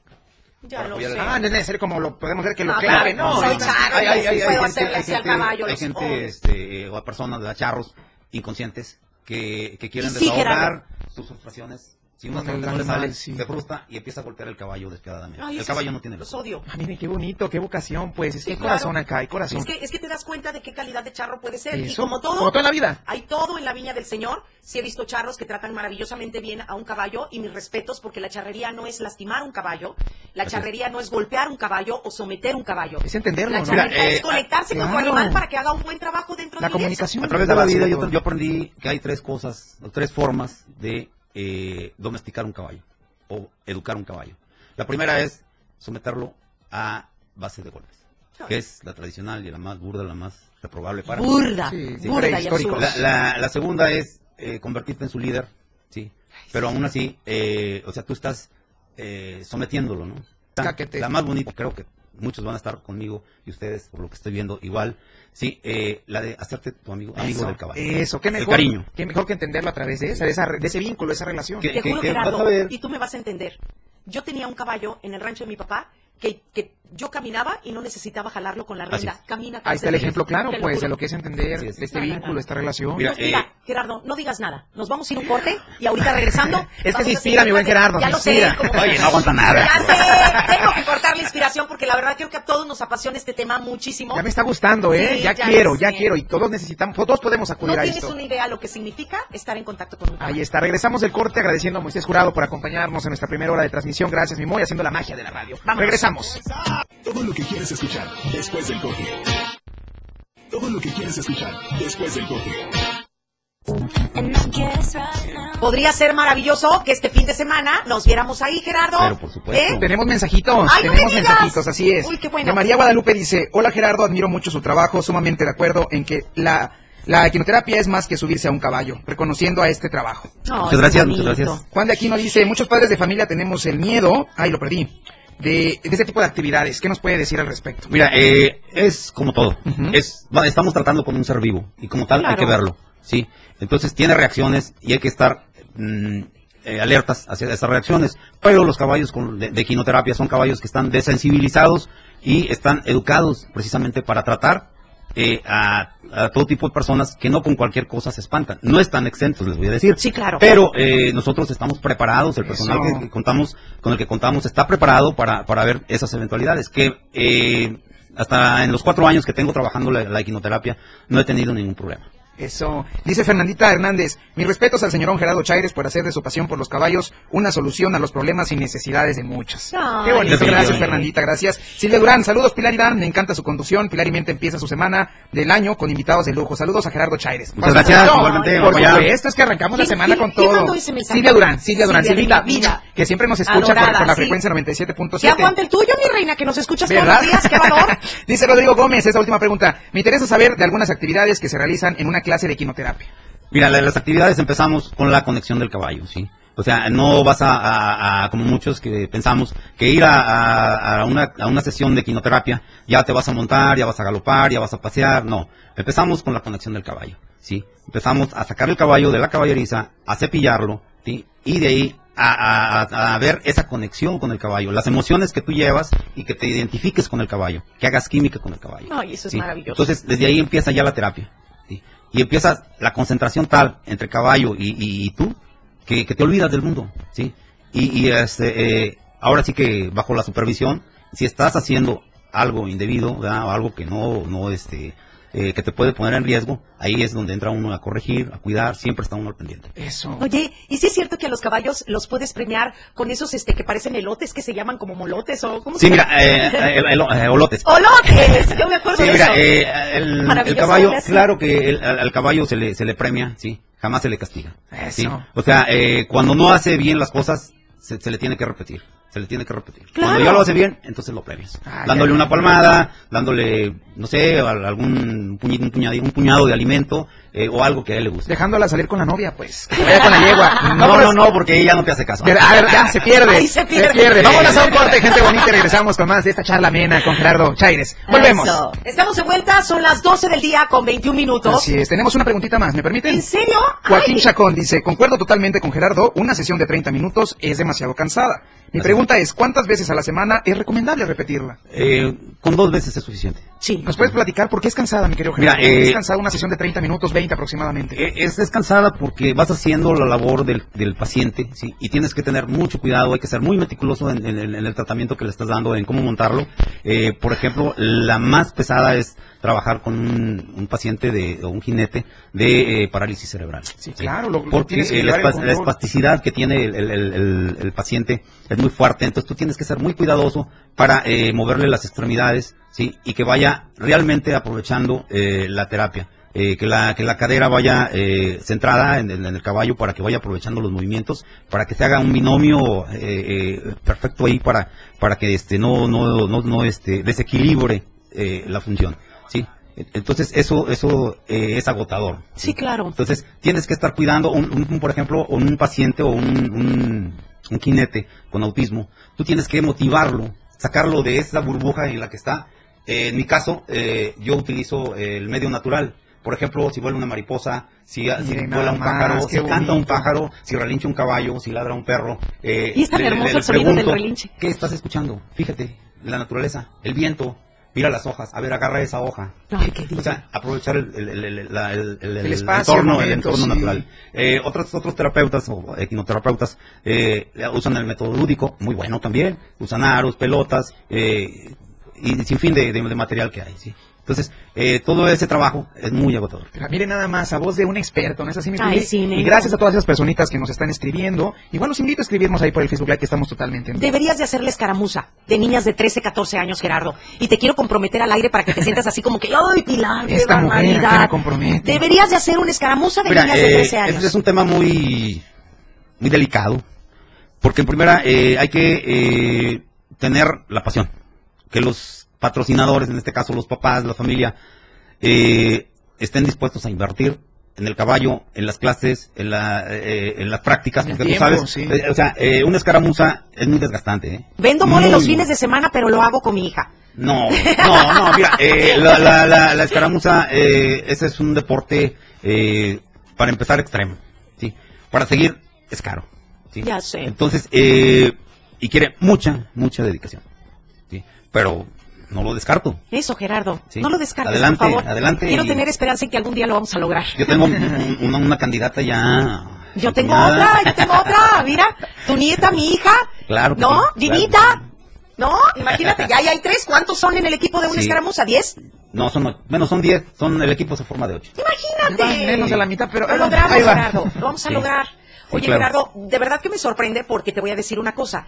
Ya para lo sé. el- Ah, no es necesario como lo podemos ver que lo Ah, clave, claro, ¿no? soy Ahorita- charro, Hay, hay, hay, puedo hacerle así al caballo, hay gente, este, o personas, de charros inconscientes que, que quieren desahogar sus frustraciones. Si uno Con no el le animal, sale, sí. se frustra y empieza a golpear el caballo despiadadamente. Ay, el caballo es- no tiene Los luz. odio. Ah, miren, qué bonito, qué vocación, pues. Es que Sí, hay claro. corazón acá, hay corazón. Es que, es que te das cuenta de qué calidad de charro puede ser. Y como todo, como la vida. hay todo en la viña del Señor. Sí he visto charros que tratan maravillosamente bien a un caballo y mis respetos porque la charrería no es lastimar un caballo, la Así es. charrería no es golpear un caballo o someter un caballo. Es entenderlo, La ¿no? charrería Mira, eh, es conectarse con tu claro. animal para que haga un buen trabajo dentro La del comunicación. A través de la vida yo, aprendí que hay tres cosas, o tres formas de eh, domesticar un caballo o educar un caballo. La primera es someterlo a base de golpes, que es la tradicional y la más burda, la más reprobable para. Burda, Sí, sí, burda y. La, la- la segunda es eh, convertirte en su líder, sí, pero aún así, eh, o sea, tú estás eh, sometiéndolo, ¿no? La más bonita, creo que muchos van a estar conmigo y ustedes, por lo que estoy viendo, igual, sí, eh, la de hacerte tu amigo, amigo Eso, del caballo. Eso, qué El mejor. cariño. Qué mejor que entenderlo a través de, esa, de, esa- de ese vínculo, de esa relación. Que- Te juro, Gerardo, a ver. y tú me vas a entender. Yo tenía un caballo en el rancho de mi papá que, que yo caminaba y no necesitaba jalarlo con la rienda. Camina, Ahí está el ejemplo claro, pues, de lo que es entender es. este No, no, vínculo, no. esta relación. Mira, Pues mira, eh, Gerardo, no digas nada. Nos vamos a ir a un corte y ahorita regresando. Es que vamos se inspira, mi buen. Gerardo, Ya se lo sé. como- Oye, no aguanta nada. Ya sé, tengo que cortar la inspiración porque la verdad creo que a todos nos apasiona este tema muchísimo. Ya me está gustando, ¿eh? Sí, ya, ya quiero, ya quiero. Y todos necesitamos, todos podemos No acudir a tienes esto. una idea lo que significa estar en contacto con un. Ahí está, regresamos del corte agradeciendo a Moisés Jurado por acompañarnos en nuestra primera hora de transmisión. Gracias, Mimoy, haciendo la magia de la radio. Vámonos. Regresamos. Todo lo que quieres escuchar después del corte. Todo lo que quieres escuchar después del corte. Podría ser maravilloso que este fin de semana nos viéramos ahí, Gerardo. Pero por supuesto. ¿Eh? Tenemos mensajitos, Ay, no tenemos me digas. mensajitos, así es. Uy, qué bueno. De María Guadalupe dice, hola Gerardo, admiro mucho su trabajo, sumamente de acuerdo en que la, la equinoterapia es más que subirse a un caballo, reconociendo a este trabajo. Muchas gracias, muchas gracias. Juan de Aquino dice, muchos padres de familia tenemos el miedo, ay, lo perdí, de, de este tipo de actividades. ¿Qué nos puede decir al respecto? Mira, eh, es como todo. Es, va- estamos tratando con un ser vivo y como tal hay que verlo. ¿sí? Entonces tiene reacciones y hay que estar mm, eh, alertas hacia esas reacciones. Pero los caballos con- de, de quinoterapia son caballos que están desensibilizados y están educados precisamente para tratar eh, a, a todo tipo de personas que no con cualquier cosa se espantan. No están exentos, les voy a decir. Sí, claro. Pero eh, nosotros estamos preparados, el personal que contamos, con el que contamos está preparado para, para ver esas eventualidades. Que eh, hasta en los cuatro años que tengo trabajando la, la equinoterapia no he tenido ningún problema. Eso. Dice Fernandita Hernández, mis respetos al señor Gerardo Chaires por hacer de su pasión por los caballos una solución a los problemas y necesidades de muchos. Ay, Qué bonito, gracias Fernandita, gracias. Silvia Durán, saludos Pilar Irán, me encanta su conducción. Pilar y Mente empieza su semana del año con invitados de lujo. Saludos a Gerardo Chaires. Muchas Por gracias, igualmente, Por supuesto, es que arrancamos la ¿Quién- semana con todo. Silvia Durán, Silvia Durán, Silvia, que siempre nos escucha por- Adorada, por, la sí. frecuencia Que 97.7. aguante el tuyo, mi reina, que nos escuchas todos ¿Verdad? los días, qué valor. Dice Rodrigo Gómez, esa última pregunta. Me interesa saber de algunas actividades que se realizan en una clase de quinoterapia. Mira, la- las actividades empezamos con la conexión del caballo, ¿sí? O sea, no vas a, a- a- como muchos que pensamos, que ir a, a- a una, a una sesión de quinoterapia, ya te vas a montar, ya vas a galopar, ya vas a pasear, no. Empezamos con la conexión del caballo, ¿sí? Empezamos a sacar el caballo de la caballeriza, a cepillarlo, ¿sí? Y de ahí a, a- a ver esa conexión con el caballo, las emociones que tú llevas y que te identifiques con el caballo, que hagas química con el caballo. Ay, eso es ¿sí? maravilloso. Entonces, desde ahí empieza ya la terapia. ¿sí? Y empiezas la concentración tal entre caballo y, y- tú que, que te olvidas del mundo. ¿sí? Y, y, este, eh, ahora sí que bajo la supervisión, si estás haciendo algo indebido, o algo que no, no, este, eh, que te puede poner en riesgo, ahí es donde entra uno a corregir, a cuidar, siempre está uno al pendiente. Eso. Oye, ¿y sí es cierto que a los caballos los puedes premiar con esos este que parecen elotes que se llaman como molotes o cómo Sí, se mira, llama? eh, el- el- eh, olotes. ¡Olotes! Yo me acuerdo Sí, de mira, eso. eh, el, el Maravilloso, caballo, claro que el- al, al caballo se le, se le premia, sí, jamás se le castiga. Eso. ¿sí? O sea, eh, cuando no hace bien las cosas, se, se le tiene que repetir. Se le tiene que repetir. Claro. Cuando ya lo hace bien, entonces lo premias. Ah, dándole ya, una ya. palmada, dándole, no sé, al- algún puñi- un, puñado, un puñado de alimento eh, o algo que a él le guste. Dejándola salir con la novia, pues. Se vaya con la yegua. No, no, Vámonos. no, porque ella no te hace caso. Pero, a ver, ya, se pierde. Ahí se pierde. Vámonos a un corte, gente bonita, y regresamos con más de esta charla amena con Gerardo Chaires. Volvemos. Eso. Estamos de vuelta, son las 12 del día con 21 minutos. Así es, tenemos una preguntita más, ¿me permiten? ¿En serio? Joaquín Ay. Chacón dice, concuerdo totalmente con Gerardo, una sesión de 30 minutos es demasiado cansada. Mi pregunta es, ¿cuántas veces a la semana es recomendable repetirla? Eh, con dos veces es suficiente. Sí. ¿Nos puedes platicar por qué es cansada, mi querido Mira, eh, es cansada una sesión de 30 minutos, 20 aproximadamente? Eh, Es, es cansada porque vas haciendo la labor del, del paciente, ¿sí? Y tienes que tener mucho cuidado, hay que ser muy meticuloso en, en- en el tratamiento que le estás dando, en cómo montarlo. Eh, por ejemplo, la más pesada es trabajar con un, un paciente de, o un jinete de eh, parálisis cerebral. Sí, claro, lo- lo porque tienes que la, la espasticidad que tiene el, el- el- el- el paciente es muy fuerte, entonces tú tienes que ser muy cuidadoso para eh, moverle las extremidades, ¿sí? Y que vaya realmente aprovechando eh, la terapia. Eh, que, la, que la cadera vaya eh, centrada en, el caballo para que vaya aprovechando los movimientos, para que se haga un binomio eh, eh, perfecto ahí para, para que este no, no, no, no este, desequilibre la función. ¿sí? Entonces eso, eso eh, es agotador. Sí, claro. Entonces, tienes que estar cuidando, un, un- un, por ejemplo, un paciente o un, un, un jinete con autismo. Tú tienes que motivarlo, sacarlo de esa burbuja en la que está. Eh, en mi caso, eh, yo utilizo el medio natural. Por ejemplo, si vuela una mariposa, si, si vuela un más, pájaro, si canta un pájaro, si relincha un caballo, si ladra un perro. eh, Y es tan hermoso el sonido del relinche. ¿Qué estás escuchando? Fíjate, la naturaleza, el viento, mira las hojas. A ver, agarra esa hoja. Ay, qué O sea, aprovechar el, el, el, el- la- el- el- El espacio, entorno, el el momento, entorno sí. natural. Eh, otros, otros terapeutas o equinoterapeutas eh, usan el método lúdico, muy bueno también. Usan aros, pelotas eh, y sin fin de, de- de material que hay. ¿sí? Entonces, eh, todo ese trabajo es muy agotador. Pero miren nada más, a voz de un experto, ¿no es así, mi Ay, sí, Y gracias a todas esas personitas que nos están escribiendo. Igual los invito a escribirnos ahí por el Facebook Live que estamos totalmente en. Deberías de hacerle escaramuza de niñas de 13, 14 años, Gerardo. Y te quiero comprometer al aire para que te sientas así como que, ¡ay, Pilar, qué Esta mujer, ¿a qué barbaridad! me compromete? Deberías de hacer una escaramuza de Mira, niñas de eh, 13 años. este es un tema muy, muy delicado, porque en primera eh, hay que eh, tener la pasión, que los patrocinadores, en este caso los papás, la familia, eh, estén dispuestos a invertir en el caballo, en las clases, en, la, eh, en las prácticas, porque tú sabes, sí. eh, o sea, eh, una escaramuza es muy desgastante. ¿eh? Vendo mole Muy, los muy. fines de semana, pero lo hago con mi hija. No, no, no, mira, eh, la, la, la, la escaramuza, eh, ese es un deporte, eh, para empezar, extremo, ¿sí? Para seguir, es caro, ¿sí? Ya sé. Entonces, eh, y quiere mucha, mucha dedicación, ¿sí? Pero no lo descarto. Eso, Gerardo. Sí. No lo descartes, Adelante, por favor. adelante Quiero y- tener esperanza en que algún día lo vamos a lograr. Yo tengo un- una, una candidata ya. Yo tengo otra, yo tengo otra. Mira, tu nieta, mi hija. Claro ¿No? claro sí. ¿No? Imagínate, ya, ya hay tres. ¿Cuántos son en el equipo de una Sí. escaramuza? ¿Diez? No, son, bueno, son 10, son, el equipo se forma de 8. Imagínate. Va menos de la mitad, pero Lo logramos, ahí va. Gerardo. Lo vamos a Sí. lograr. Sí, Oye, claro. Gerardo, de verdad que me sorprende porque te voy a decir una cosa.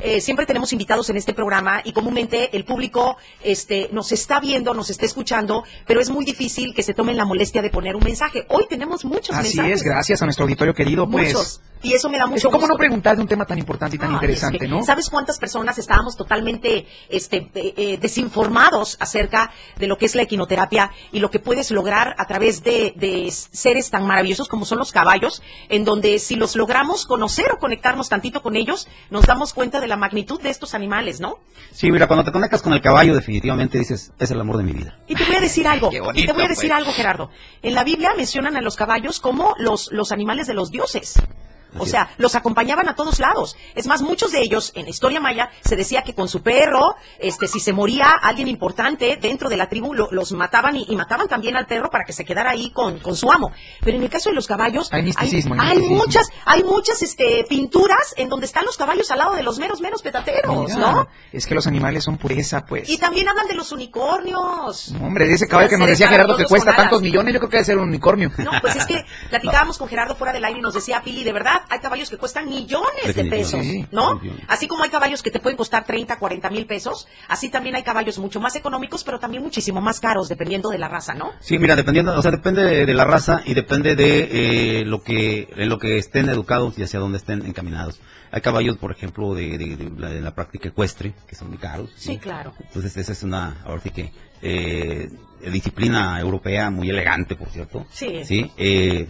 Eh, siempre tenemos invitados en este programa y comúnmente el público este, nos está viendo, nos está escuchando, pero es muy difícil que se tomen la molestia de poner un mensaje. Hoy tenemos muchos Así mensajes. es, gracias a nuestro auditorio querido, pues. Y eso me da mucho Eso, ¿Cómo gusto. no preguntar de un tema tan importante y tan interesante, es que, no? ¿Sabes cuántas personas estábamos totalmente este, eh, eh, desinformados acerca de lo que es la equinoterapia y lo que puedes lograr a través de, de seres tan maravillosos como son los caballos, en donde si los logramos conocer o conectarnos tantito con ellos, nos damos cuenta de la magnitud de estos animales, ¿no? Sí, mira, cuando te conectas con el caballo, definitivamente dices, es el amor de mi vida. Y te voy a decir algo, Qué y te voy a decir pues. algo, Gerardo. En la Biblia mencionan a los caballos como los, los animales de los dioses. O sea, los acompañaban a todos lados. Es más, muchos de ellos, en la historia maya, se decía que con su perro, este, si se moría alguien importante dentro de la tribu, lo- los mataban y, y mataban también al perro para que se quedara ahí con, con su amo. Pero en el caso de los caballos, Hay misticismo, hay hay, misticismo. muchas, hay muchas, este, pinturas en donde están los caballos al lado de los meros, meros petateros, Mira, ¿no? Es que los animales son pureza, pues. Y también hablan de los unicornios. Hombre, de ese caballo que nos decía Gerardo que cuesta tantos millones, yo creo que debe ser un unicornio. No, pues es que platicábamos con Gerardo fuera del aire y nos decía Pili, de verdad, hay caballos que cuestan millones de pesos. ¿no? Así como hay caballos que te pueden costar 30, 40 mil pesos, así también hay caballos mucho más económicos, pero también muchísimo más caros, dependiendo de la raza, ¿no? Sí, mira, dependiendo, o sea, depende de, la raza y depende de eh, lo que en lo que estén educados y hacia dónde estén encaminados. Hay caballos, por ejemplo, de, de- de la, de la práctica ecuestre, que son muy caros. Sí, claro. Entonces, esa es una, ahora sí que, eh, disciplina europea muy elegante, por cierto. Sí. Sí. eh,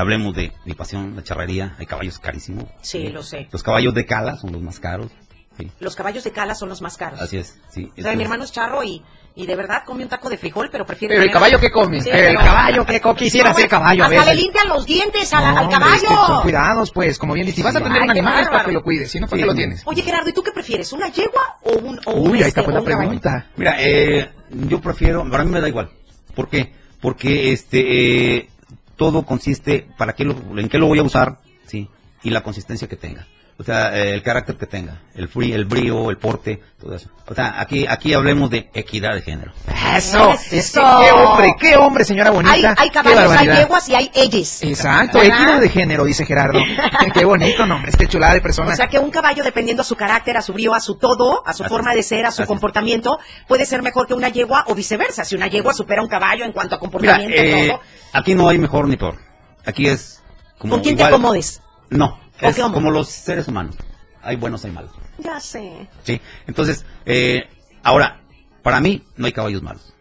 hablemos de mi pasión, la charrería. Hay caballos carísimos. Sí, lo sé. Los caballos de cala son los más caros. Sí. Los caballos de cala son los más caros. Así es. Sí. O sea, mi hermano es charro y, y de verdad come un taco de frijol, pero prefiere... Pero el caballo que come, Sí, el pero- caballo que co- quisiera ser caballo a Hasta le veces. limpian los dientes a la- No, al hombre, es que caballo. son cuidados, pues, como bien dices. Si vas a tener Ay, un animal es para que lo cuides, si no, ¿para Sí. qué lo tienes? Oye, Gerardo, ¿y tú qué prefieres? ¿Una yegua o un, o un, Uy, ahí este, está pues o la un caballo? pregunta. Mira, eh, yo prefiero, para mí me da igual. ¿Por qué? Porque este eh, todo consiste para qué lo, en qué lo voy a usar, sí, y la consistencia que tenga. O sea, eh, el carácter que tenga, el free, el brío, el porte, todo eso. O sea, aquí aquí hablemos de equidad de género. Eso, Eso. qué hombre, qué hombre, señora bonita. Hay, caballos, hay yeguas y hay ellos. Exacto, ¿Verdad? equidad de género, dice Gerardo. qué bonito nombre, es que chulada de persona. O sea que un caballo, dependiendo a su carácter, a su brío, a su todo, a su Así forma es. de ser, a su Así comportamiento, puede ser mejor que una yegua o viceversa. Si una yegua supera a un caballo en cuanto a Mira, comportamiento, eh, todo. aquí no hay mejor ni peor. Aquí es como ¿Con quién igual- te acomodes? No, ¿O es como los seres humanos. Hay buenos, hay malos. Ya sé. ¿sí? Entonces, eh, ahora, para mí no hay caballos malos.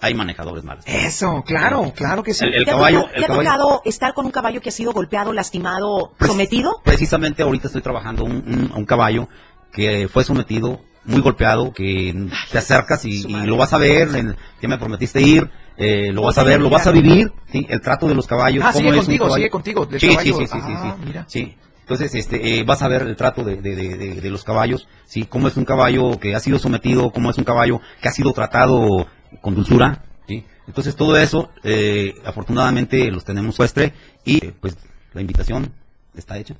Hay manejadores malos. Eso, claro, claro que sí. El- el ¿Te, caballo- ha, el te ha caballo- tocado estar con un caballo que ha sido golpeado, lastimado, sometido? Precisamente ahorita estoy trabajando un, un- un caballo que fue sometido, muy golpeado, que te acercas y, lo vas a ver, en- ya me prometiste ir, eh, lo vas a ver, lo vas a vivir, ¿sí? el trato de los caballos. Ah, cómo sigue contigo, caballo. sigue contigo, del Sí, sí, caballo. sí, sí, sí, Ah, sí. mira. Sí. Entonces, este, eh, vas a ver el trato de, de- de- de- los caballos, ¿sí? Cómo es un caballo que ha sido sometido, cómo es un caballo que ha sido tratado con dulzura, ¿sí? Entonces, todo eso, eh, afortunadamente, los tenemos muestre y, pues, la invitación está hecha.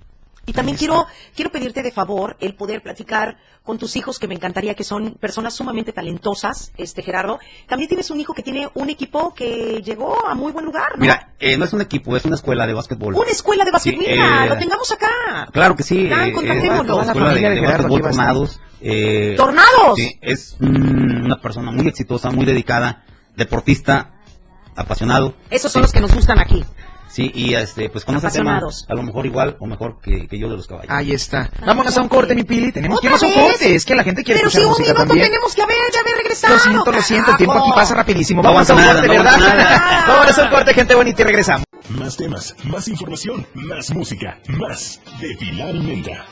Y también quiero, quiero pedirte de favor el poder platicar con tus hijos, que me encantaría que son personas sumamente talentosas, este Gerardo. También tienes un hijo que tiene un equipo que llegó a muy buen lugar, ¿no? Mira, eh, no es un equipo, es una escuela de básquetbol. Una escuela de básquet, Sí, mira, eh, lo tengamos acá. Claro que sí. Ya, eh, contactémoslo. la de, de de básquetbol. Tornados. ¡Tornados! Sí, es mm, una persona muy exitosa, muy dedicada, deportista, apasionado. Esos son Sí, los que nos gustan aquí. Sí, y este, pues conoce el tema, a lo mejor igual o mejor que, que yo de los caballos. Ahí está. Vámonos a un corte, mi Pili. Tenemos que ¿Otra irnos a un corte. Es que la gente quiere Pero si escuchar un música minuto también. tenemos que haber, ya haber regresado. Lo siento, lo siento. El tiempo aquí pasa rapidísimo. No Vamos a un corte, ¿verdad? Vámonos a un corte, gente bonita, y regresamos. Más temas, más información, más música, más de Pilar y Menta.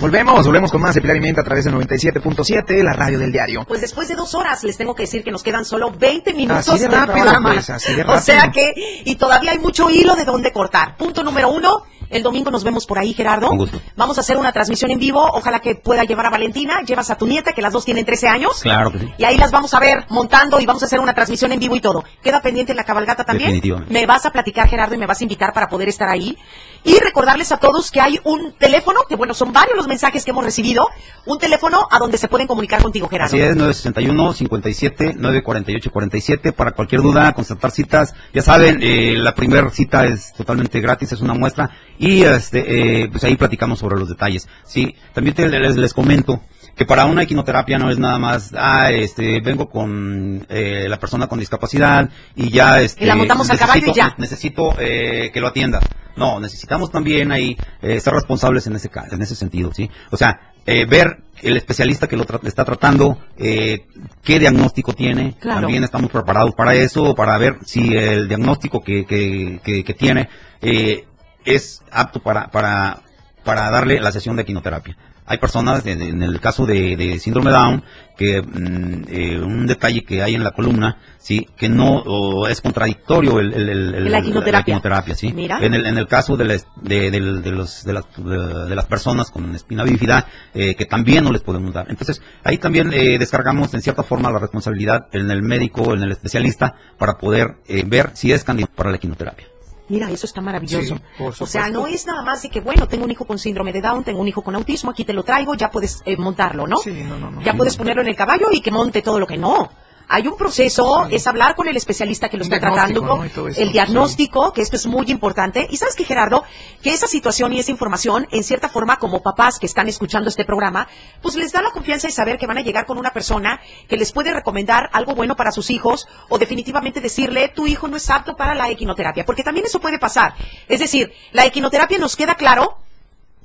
Volvemos, volvemos con más de Pilar y Menta a través del 97.7, la radio del diario. Pues después de dos horas les tengo que decir que nos quedan solo 20 minutos Así de rápido, programa. pues, así de O sea rápido. que, y todavía hay mucho hilo de dónde cortar. Punto número uno, el domingo nos vemos por ahí, Gerardo. Con gusto. Vamos a hacer una transmisión en vivo, ojalá que pueda llevar a Valentina, llevas a tu nieta, que las dos tienen 13 años. Claro que sí. Y ahí las vamos a ver montando y vamos a hacer una transmisión en vivo y todo. Queda pendiente la cabalgata también. Definitivamente. Me vas a platicar, Gerardo, y me vas a invitar para poder estar ahí. Y recordarles a todos que hay un teléfono, que bueno, son varios los mensajes que hemos recibido, un teléfono a donde se pueden comunicar contigo, Gerardo. Así es, 961 57 948 47 para cualquier duda, constatar citas. Ya saben, eh, la primera cita es totalmente gratis, es una muestra y este eh, pues ahí platicamos sobre los detalles. Sí, también les, les comento que para una equinoterapia no es nada más, ah, este, vengo con eh, la persona con discapacidad y ya, este, Y la montamos al caballo y necesito- ya. necesito eh, que lo atienda. No, necesitamos también ahí eh, ser responsables en ese en ese sentido, ¿sí? O sea, eh, ver el especialista que lo tra- está tratando, eh, qué diagnóstico tiene. Claro. También estamos preparados para eso, para ver si el diagnóstico que, que, que- que tiene eh, es apto para, para, para darle la sesión de quinoterapia. Hay personas, en, en el caso de, de síndrome Down, que mm, eh, un detalle que hay en la columna, sí, que no o es contradictorio el, el- el- el- La quimioterapia. quimioterapia, sí. Mira. En el, en el caso de, las- de, del- de los, de, las, de, de las personas con espina bífida, eh, que también no les podemos dar. Entonces, ahí también eh, descargamos en cierta forma la responsabilidad en el médico, en el especialista, para poder eh, ver si es candidato para la quimioterapia. Mira, eso está maravilloso. Sí, o sea, no es nada más de que, bueno, tengo un hijo con síndrome de Down, tengo un hijo con autismo, aquí te lo traigo, ya puedes eh, montarlo, ¿no? Sí, no, no, no. Ya puedes ponerlo en el caballo y que monte todo lo que no. Hay un proceso, es hablar con el especialista que lo está tratando, el diagnóstico, que esto es muy importante. Y sabes que, Gerardo, que esa situación y esa información, en cierta forma, como papás que están escuchando este programa, pues les da la confianza y saber que van a llegar con una persona que les puede recomendar algo bueno para sus hijos o definitivamente decirle, tu hijo no es apto para la equinoterapia, porque también eso puede pasar. Es decir, la equinoterapia nos queda claro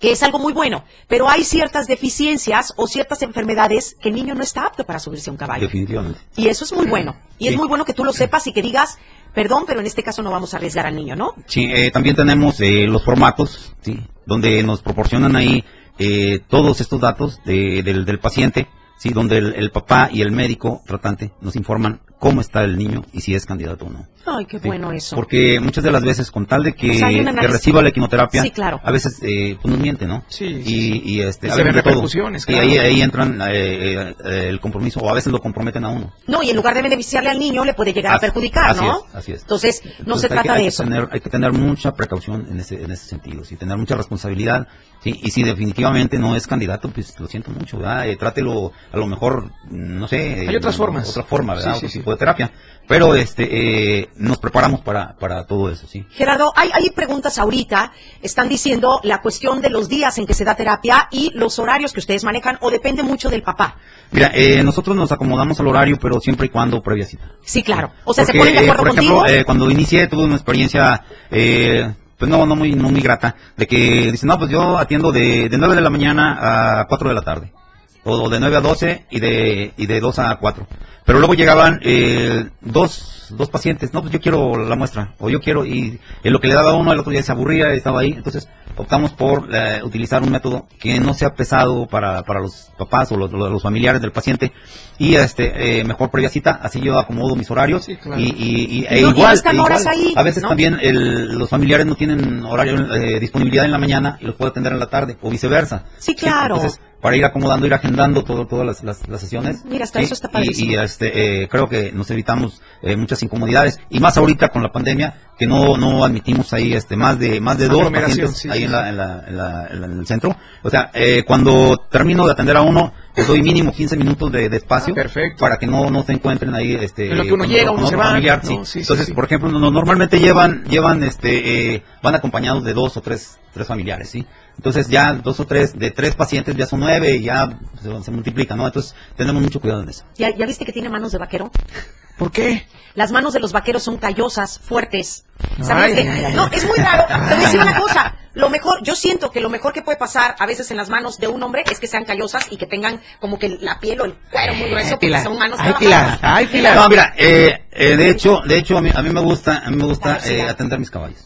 que es algo muy bueno, pero hay ciertas deficiencias o ciertas enfermedades que el niño no está apto para subirse a un caballo. Definitivamente. Y eso es muy bueno. Y es muy bueno que tú lo sepas y que digas, perdón, pero en este caso no vamos a arriesgar al niño, ¿no? Sí, eh, también tenemos eh, los formatos, sí, donde nos proporcionan ahí eh, todos estos datos de- del, del paciente, sí, donde el, el papá y el médico tratante nos informan cómo está el niño y si es candidato o no. Ay, qué Sí, bueno eso. Porque muchas de las veces, con tal de que, O sea, que reciba la quimioterapia, Sí, claro. a veces eh, pues nos miente, ¿no? Sí, sí, Y, y, este, Y a se ven todo. repercusiones, Y claro. ahí, ahí entran eh, eh, el compromiso, o a veces lo comprometen a uno. No, y en lugar de beneficiarle al niño, le puede llegar a Así- perjudicar, así ¿no? es, así es. Entonces, no Entonces, se que- trata hay de que eso. tener- hay que tener mucha precaución en ese, en ese sentido, sí, tener mucha responsabilidad. Sí, y si definitivamente no es candidato, pues lo siento mucho, ¿verdad? Eh, trátelo a lo mejor, no sé. Hay otras eh, formas. Otra forma, ¿verdad? Sí, sí, Otro sí. tipo de terapia. Pero este, eh, nos preparamos para, para todo eso, sí. Gerardo, hay, hay preguntas ahorita, están diciendo la cuestión de los días en que se da terapia y los horarios que ustedes manejan o depende mucho del papá. Mira, eh, nosotros nos acomodamos al horario, pero siempre y cuando previa cita. Sí, claro. O sea, Porque, se ponen de eh, acuerdo por ejemplo, contigo. eh, cuando inicié tuve una experiencia, eh, pues no, no muy, no muy grata, de que dicen, no, pues yo atiendo de, de 9 de la mañana a 4 de la tarde, o de 9 a 12 y de, y de 2 a 4. Pero luego llegaban eh, dos, dos pacientes, no, pues yo quiero la muestra, o yo quiero, y en lo que le daba a uno, el otro día se aburría, estaba ahí, entonces optamos por eh, utilizar un método que no sea pesado para, para los papás o los, los- los familiares del paciente, y este eh, mejor previa cita, así yo acomodo mis horarios, Sí, claro. y, y, e no- igual, e horas igual, ahí, a veces ¿no? también el- los familiares no tienen horario eh, disponibilidad en la mañana y los puedo atender en la tarde, o viceversa. Sí, claro. Entonces, para ir acomodando, ir agendando todo, todas las, las- las sesiones. Mira, hasta Sí, eso está y- padrísimo. Y, este, eh, creo que nos evitamos eh, muchas incomodidades. Y más ahorita con la pandemia, que no, no admitimos ahí este, más de, más de dos pacientes sí, ahí sí, en, la, en, la, en, la- en la- en el centro. O sea, eh, cuando termino de atender a uno, les doy mínimo 15 minutos de, de espacio. Ah, perfecto. Para que no, no se encuentren ahí. Este, En lo que uno con llega, uno se va, familiar, ¿no? sí. Sí, sí, Entonces, sí. por ejemplo, no- normalmente llevan, llevan, este, eh, van acompañados de dos o tres, tres familiares, ¿sí? Entonces ya dos o tres, de tres pacientes ya son nueve y ya se, se multiplica, ¿no? Entonces tenemos mucho cuidado en eso. ¿Ya, ya viste que tiene manos de vaquero? ¿Por qué? Las manos de los vaqueros son callosas, fuertes. ¿Sabes Ay, qué? ay, ay. No, es muy raro. Te voy a decir una cosa. Lo mejor, yo siento que lo mejor que puede pasar a veces en las manos de un hombre es que sean callosas y que tengan como que la piel o el cuero muy grueso, porque son manos Ay. Pilar. Ay, Pilar. No, mira, eh, eh, de hecho, de hecho a mí, a mí me gusta, a mí me gusta eh, atender mis caballos.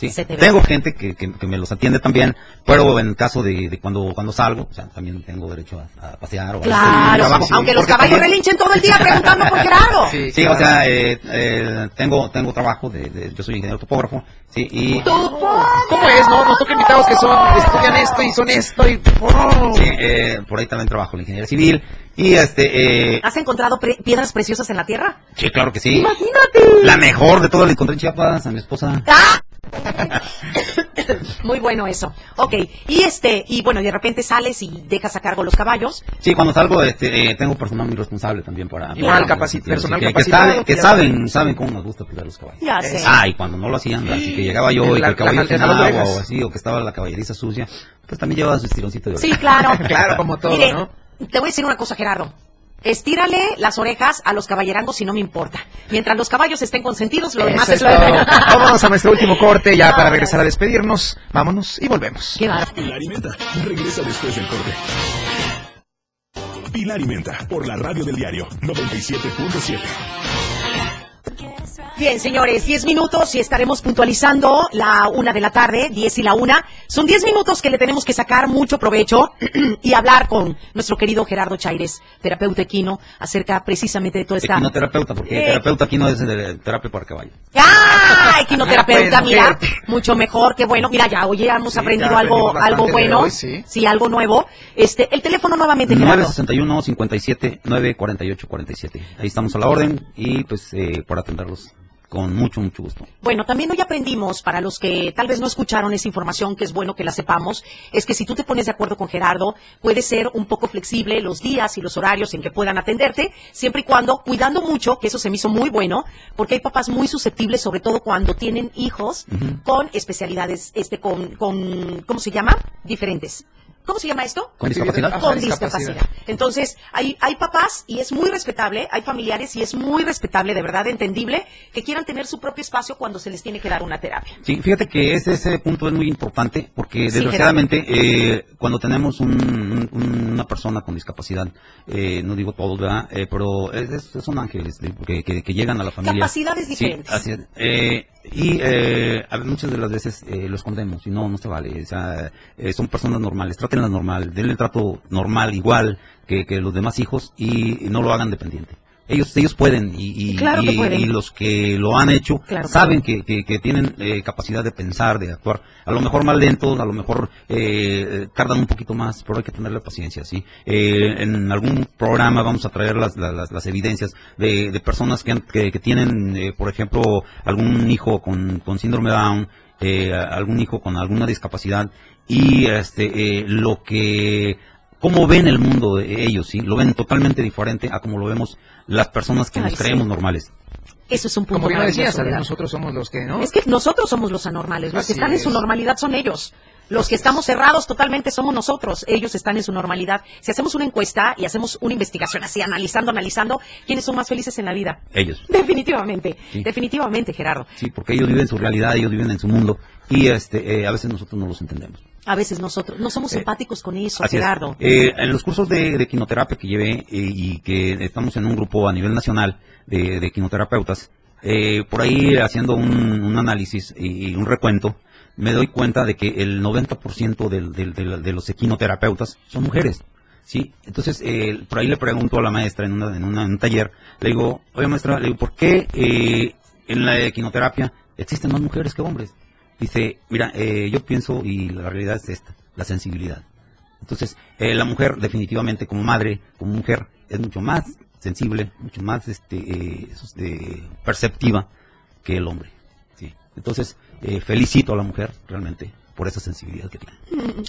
Sí. Se te. Tengo gente que, que, que me los atiende también, pero en caso de, de cuando cuando salgo, o sea, también tengo derecho a, a pasear o a Claro, trabajo, sí, aunque los caballos también- relinchen todo el día preguntando por Gerardo. Sí, Sí, o sea, eh, eh, tengo tengo trabajo de, de- yo soy ingeniero topógrafo, sí, y ¿Cómo es? No, nos toca invitados que son, estudian esto y son esto y... Oh. sí, eh, por ahí también trabajo en ingeniería civil y este eh, ¿Has encontrado pre- piedras preciosas en la tierra? sí, claro que sí. Imagínate. La mejor de todas la encontré en Chiapas, a mi esposa. ¡Ah! Muy bueno eso. Ok, y este, y bueno, y de repente sales y dejas a cargo los caballos. Sí, cuando salgo este, eh, tengo personal muy responsable también para... Igual, para- sí, personal que, que capacitado, saben, que saben, saben cómo nos gusta cuidar los caballos. Ya sé. Ah, y cuando no lo hacían, así que llegaba yo y La- que el caballo las agua o así, o que estaba la caballeriza sucia, pues también llevaba su estironcito de Sí, oreja. claro. Claro, como todo, Mire, ¿no? te voy a decir una cosa, Gerardo. Estírale las orejas a los caballerangos si no me importa. Mientras los caballos estén consentidos, lo demás Eso es es lo de. Vámonos a nuestro último corte ya para regresar a despedirnos. Vámonos y volvemos. Qué bárbaro. Pilar y Menta. Regresa después del corte. Pilar y Menta por la radio del diario 97.7. Bien, señores, 10 minutos y estaremos puntualizando la una de la tarde, 10 y la una. Son 10 minutos que le tenemos que sacar mucho provecho y hablar con nuestro querido Gerardo Chaires, terapeuta equino, acerca precisamente de toda esta... Equinoterapeuta, porque Eh. terapeuta aquí no es de terapia para caballo. ¡Ah! Equinoterapeuta, mira, mucho mejor, qué bueno. Mira, ya, oye, hemos Sí, aprendido algo, algo bueno. hoy, sí. sí, algo nuevo. Este, el teléfono nuevamente, Gerardo. 961 57 948 47. Ahí estamos a la orden y pues eh, por atenderlos con mucho, mucho gusto. Bueno, también hoy aprendimos, para los que tal vez no escucharon esa información, que es bueno que la sepamos, es que si tú te pones de acuerdo con Gerardo, puede ser un poco flexible los días y los horarios en que puedan atenderte, siempre y cuando, cuidando mucho, que eso se me hizo muy bueno, porque hay papás muy susceptibles, sobre todo cuando tienen hijos con especialidades, este, con, con, ¿cómo se llama? Diferentes. ¿Cómo se llama esto? ¿Con discapacidad? Ajá, con discapacidad. discapacidad. Entonces, hay, hay papás, y es muy respetable, hay familiares, y es muy respetable, de verdad, entendible, que quieran tener su propio espacio cuando se les tiene que dar una terapia. Sí, fíjate que ese, ese punto es muy importante porque Sí, desgraciadamente eh, cuando tenemos un- un- una persona con discapacidad, eh, no digo todos, ¿verdad? Eh, pero es- es- son ángeles que, que- que llegan a la familia. Capacidades Sí, diferentes. así es. Eh, y eh, muchas de las veces eh, lo escondemos y no, no se vale. O sea, eh, son personas normales, trátenlas normal, denle el trato normal, igual que, que los demás hijos y, no lo hagan dependiente. Ellos, ellos pueden y, y- Claro y- pueden. y los que lo han hecho Claro saben que, que- que tienen eh, capacidad de pensar, de actuar. A lo mejor más lentos, a lo mejor eh, tardan un poquito más, pero hay que tenerle paciencia, ¿sí? Eh, en algún programa vamos a traer las, las, las- las evidencias de, de personas que, han- que, que tienen, eh, por ejemplo, algún hijo con, con síndrome Down, eh, algún hijo con alguna discapacidad y este eh, lo que cómo ven el mundo de ellos, ¿sí? Lo ven totalmente diferente a como lo vemos las personas que Ay, nos sí. creemos normales. Eso es un punto Como bien decías, nosotros somos los que, ¿no? Es que nosotros somos los anormales, los Así que están en su normalidad son ellos. Los que estamos cerrados totalmente somos nosotros, ellos están en su normalidad. Si hacemos una encuesta y hacemos una investigación así, analizando, analizando, ¿quiénes son más felices en la vida? Ellos. Definitivamente, Sí. definitivamente, Gerardo. Sí, porque ellos viven su realidad, ellos viven en su mundo y este eh, a veces nosotros no los entendemos. A veces nosotros no somos Eh, empáticos con eso, es. Gerardo. Eh, en los cursos de, de quinoterapia que llevé eh, y que estamos en un grupo a nivel nacional de, de quinoterapeutas, eh, por ahí haciendo un, un análisis y, y un recuento, me doy cuenta de que el 90% del- del- del- de los equinoterapeutas son mujeres. Sí, entonces eh, por ahí le pregunto a la maestra en, una- en un taller, le digo, oye maestra, le digo, ¿por qué eh, en la equinoterapia existen más mujeres que hombres? Dice, mira, eh, yo pienso y la realidad es esta, la sensibilidad. Entonces, eh, la mujer definitivamente como madre, como mujer, es mucho más sensible, mucho más este, perceptiva que el hombre. ¿sí? Entonces, eh, felicito a la mujer realmente por esa sensibilidad que tiene.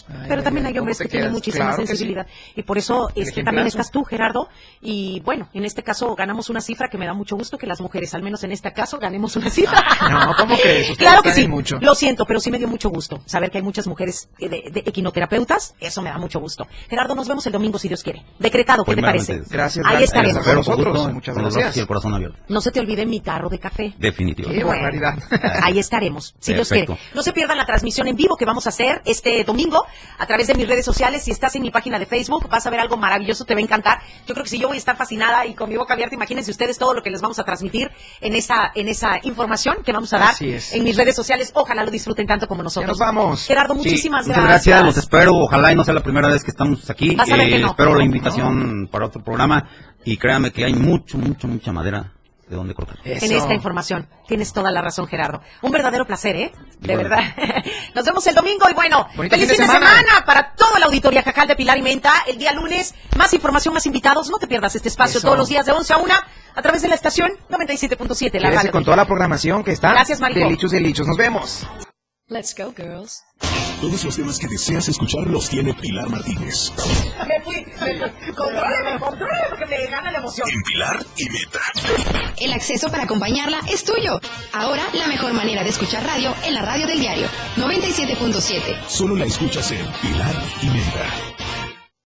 Ay, Pero también ay, hay ¿cómo hombres que tienen muchísima Claro que sí. sensibilidad. Y por eso El este, también estás tú, Gerardo. Y bueno, en este caso ganamos una cifra que me da mucho gusto que las mujeres, al menos en este caso, ganemos una cifra. No, ¿cómo crees? Ustedes Claro que sí. mucho. Lo siento, pero sí me dio mucho gusto saber que hay muchas mujeres eh, de, de equinoterapeutas. Eso me da mucho gusto. Gerardo, nos vemos el domingo si Dios quiere. Decretado, ¿qué te parece? Gracias, Ahí estaremos. Gracias. Con nosotros, gusto, muchas gracias. el corazón abierto. No se te olvide mi tarro de café. Definitivamente. Qué barbaridad. Ahí estaremos, si Dios quiere. No se pierdan la transmisión en vivo que vamos a hacer este domingo a través de mis redes sociales. Si estás en mi página de Facebook, vas a ver algo maravilloso, te va a encantar. Yo creo que si yo voy a estar fascinada y con mi boca abierta, imagínense ustedes todo lo que les vamos a transmitir en esa, en esa información que vamos a dar en mis redes sociales. Ojalá lo disfruten tanto como Ya nosotros. nos vamos. Gerardo, Sí, muchísimas muchas gracias. gracias, los espero. Ojalá y no sea la primera vez que estamos aquí. Vas a ver que Eh, no. Espero No, la no. invitación para otro programa y créame que hay mucho, mucho, mucha madera de donde cortar. en Eso. esta información. Tienes toda la razón, Gerardo. Un verdadero placer, ¿eh? De verdad. Nos vemos el domingo y bueno, Bonito feliz fin fin de semana. semana. para toda la auditoría Jacal de Pilar y Menta. El día lunes, más información, más invitados. No te pierdas este espacio Eso. todos los días de 11 a 1 a través de la estación 97.7, la radio. con toda la programación que está. Gracias, Marijo. Delichos, delichos. Nos vemos. Let's go, girls. Todos los temas que deseas escuchar los tiene Pilar Martínez. Me fui, me fui. Contrólame, contrólame, porque me gana la emoción. En Pilar y Meta. El acceso para acompañarla es tuyo. Ahora, la mejor manera de escuchar radio en la radio del diario 97.7. Solo la escuchas en Pilar y Meta.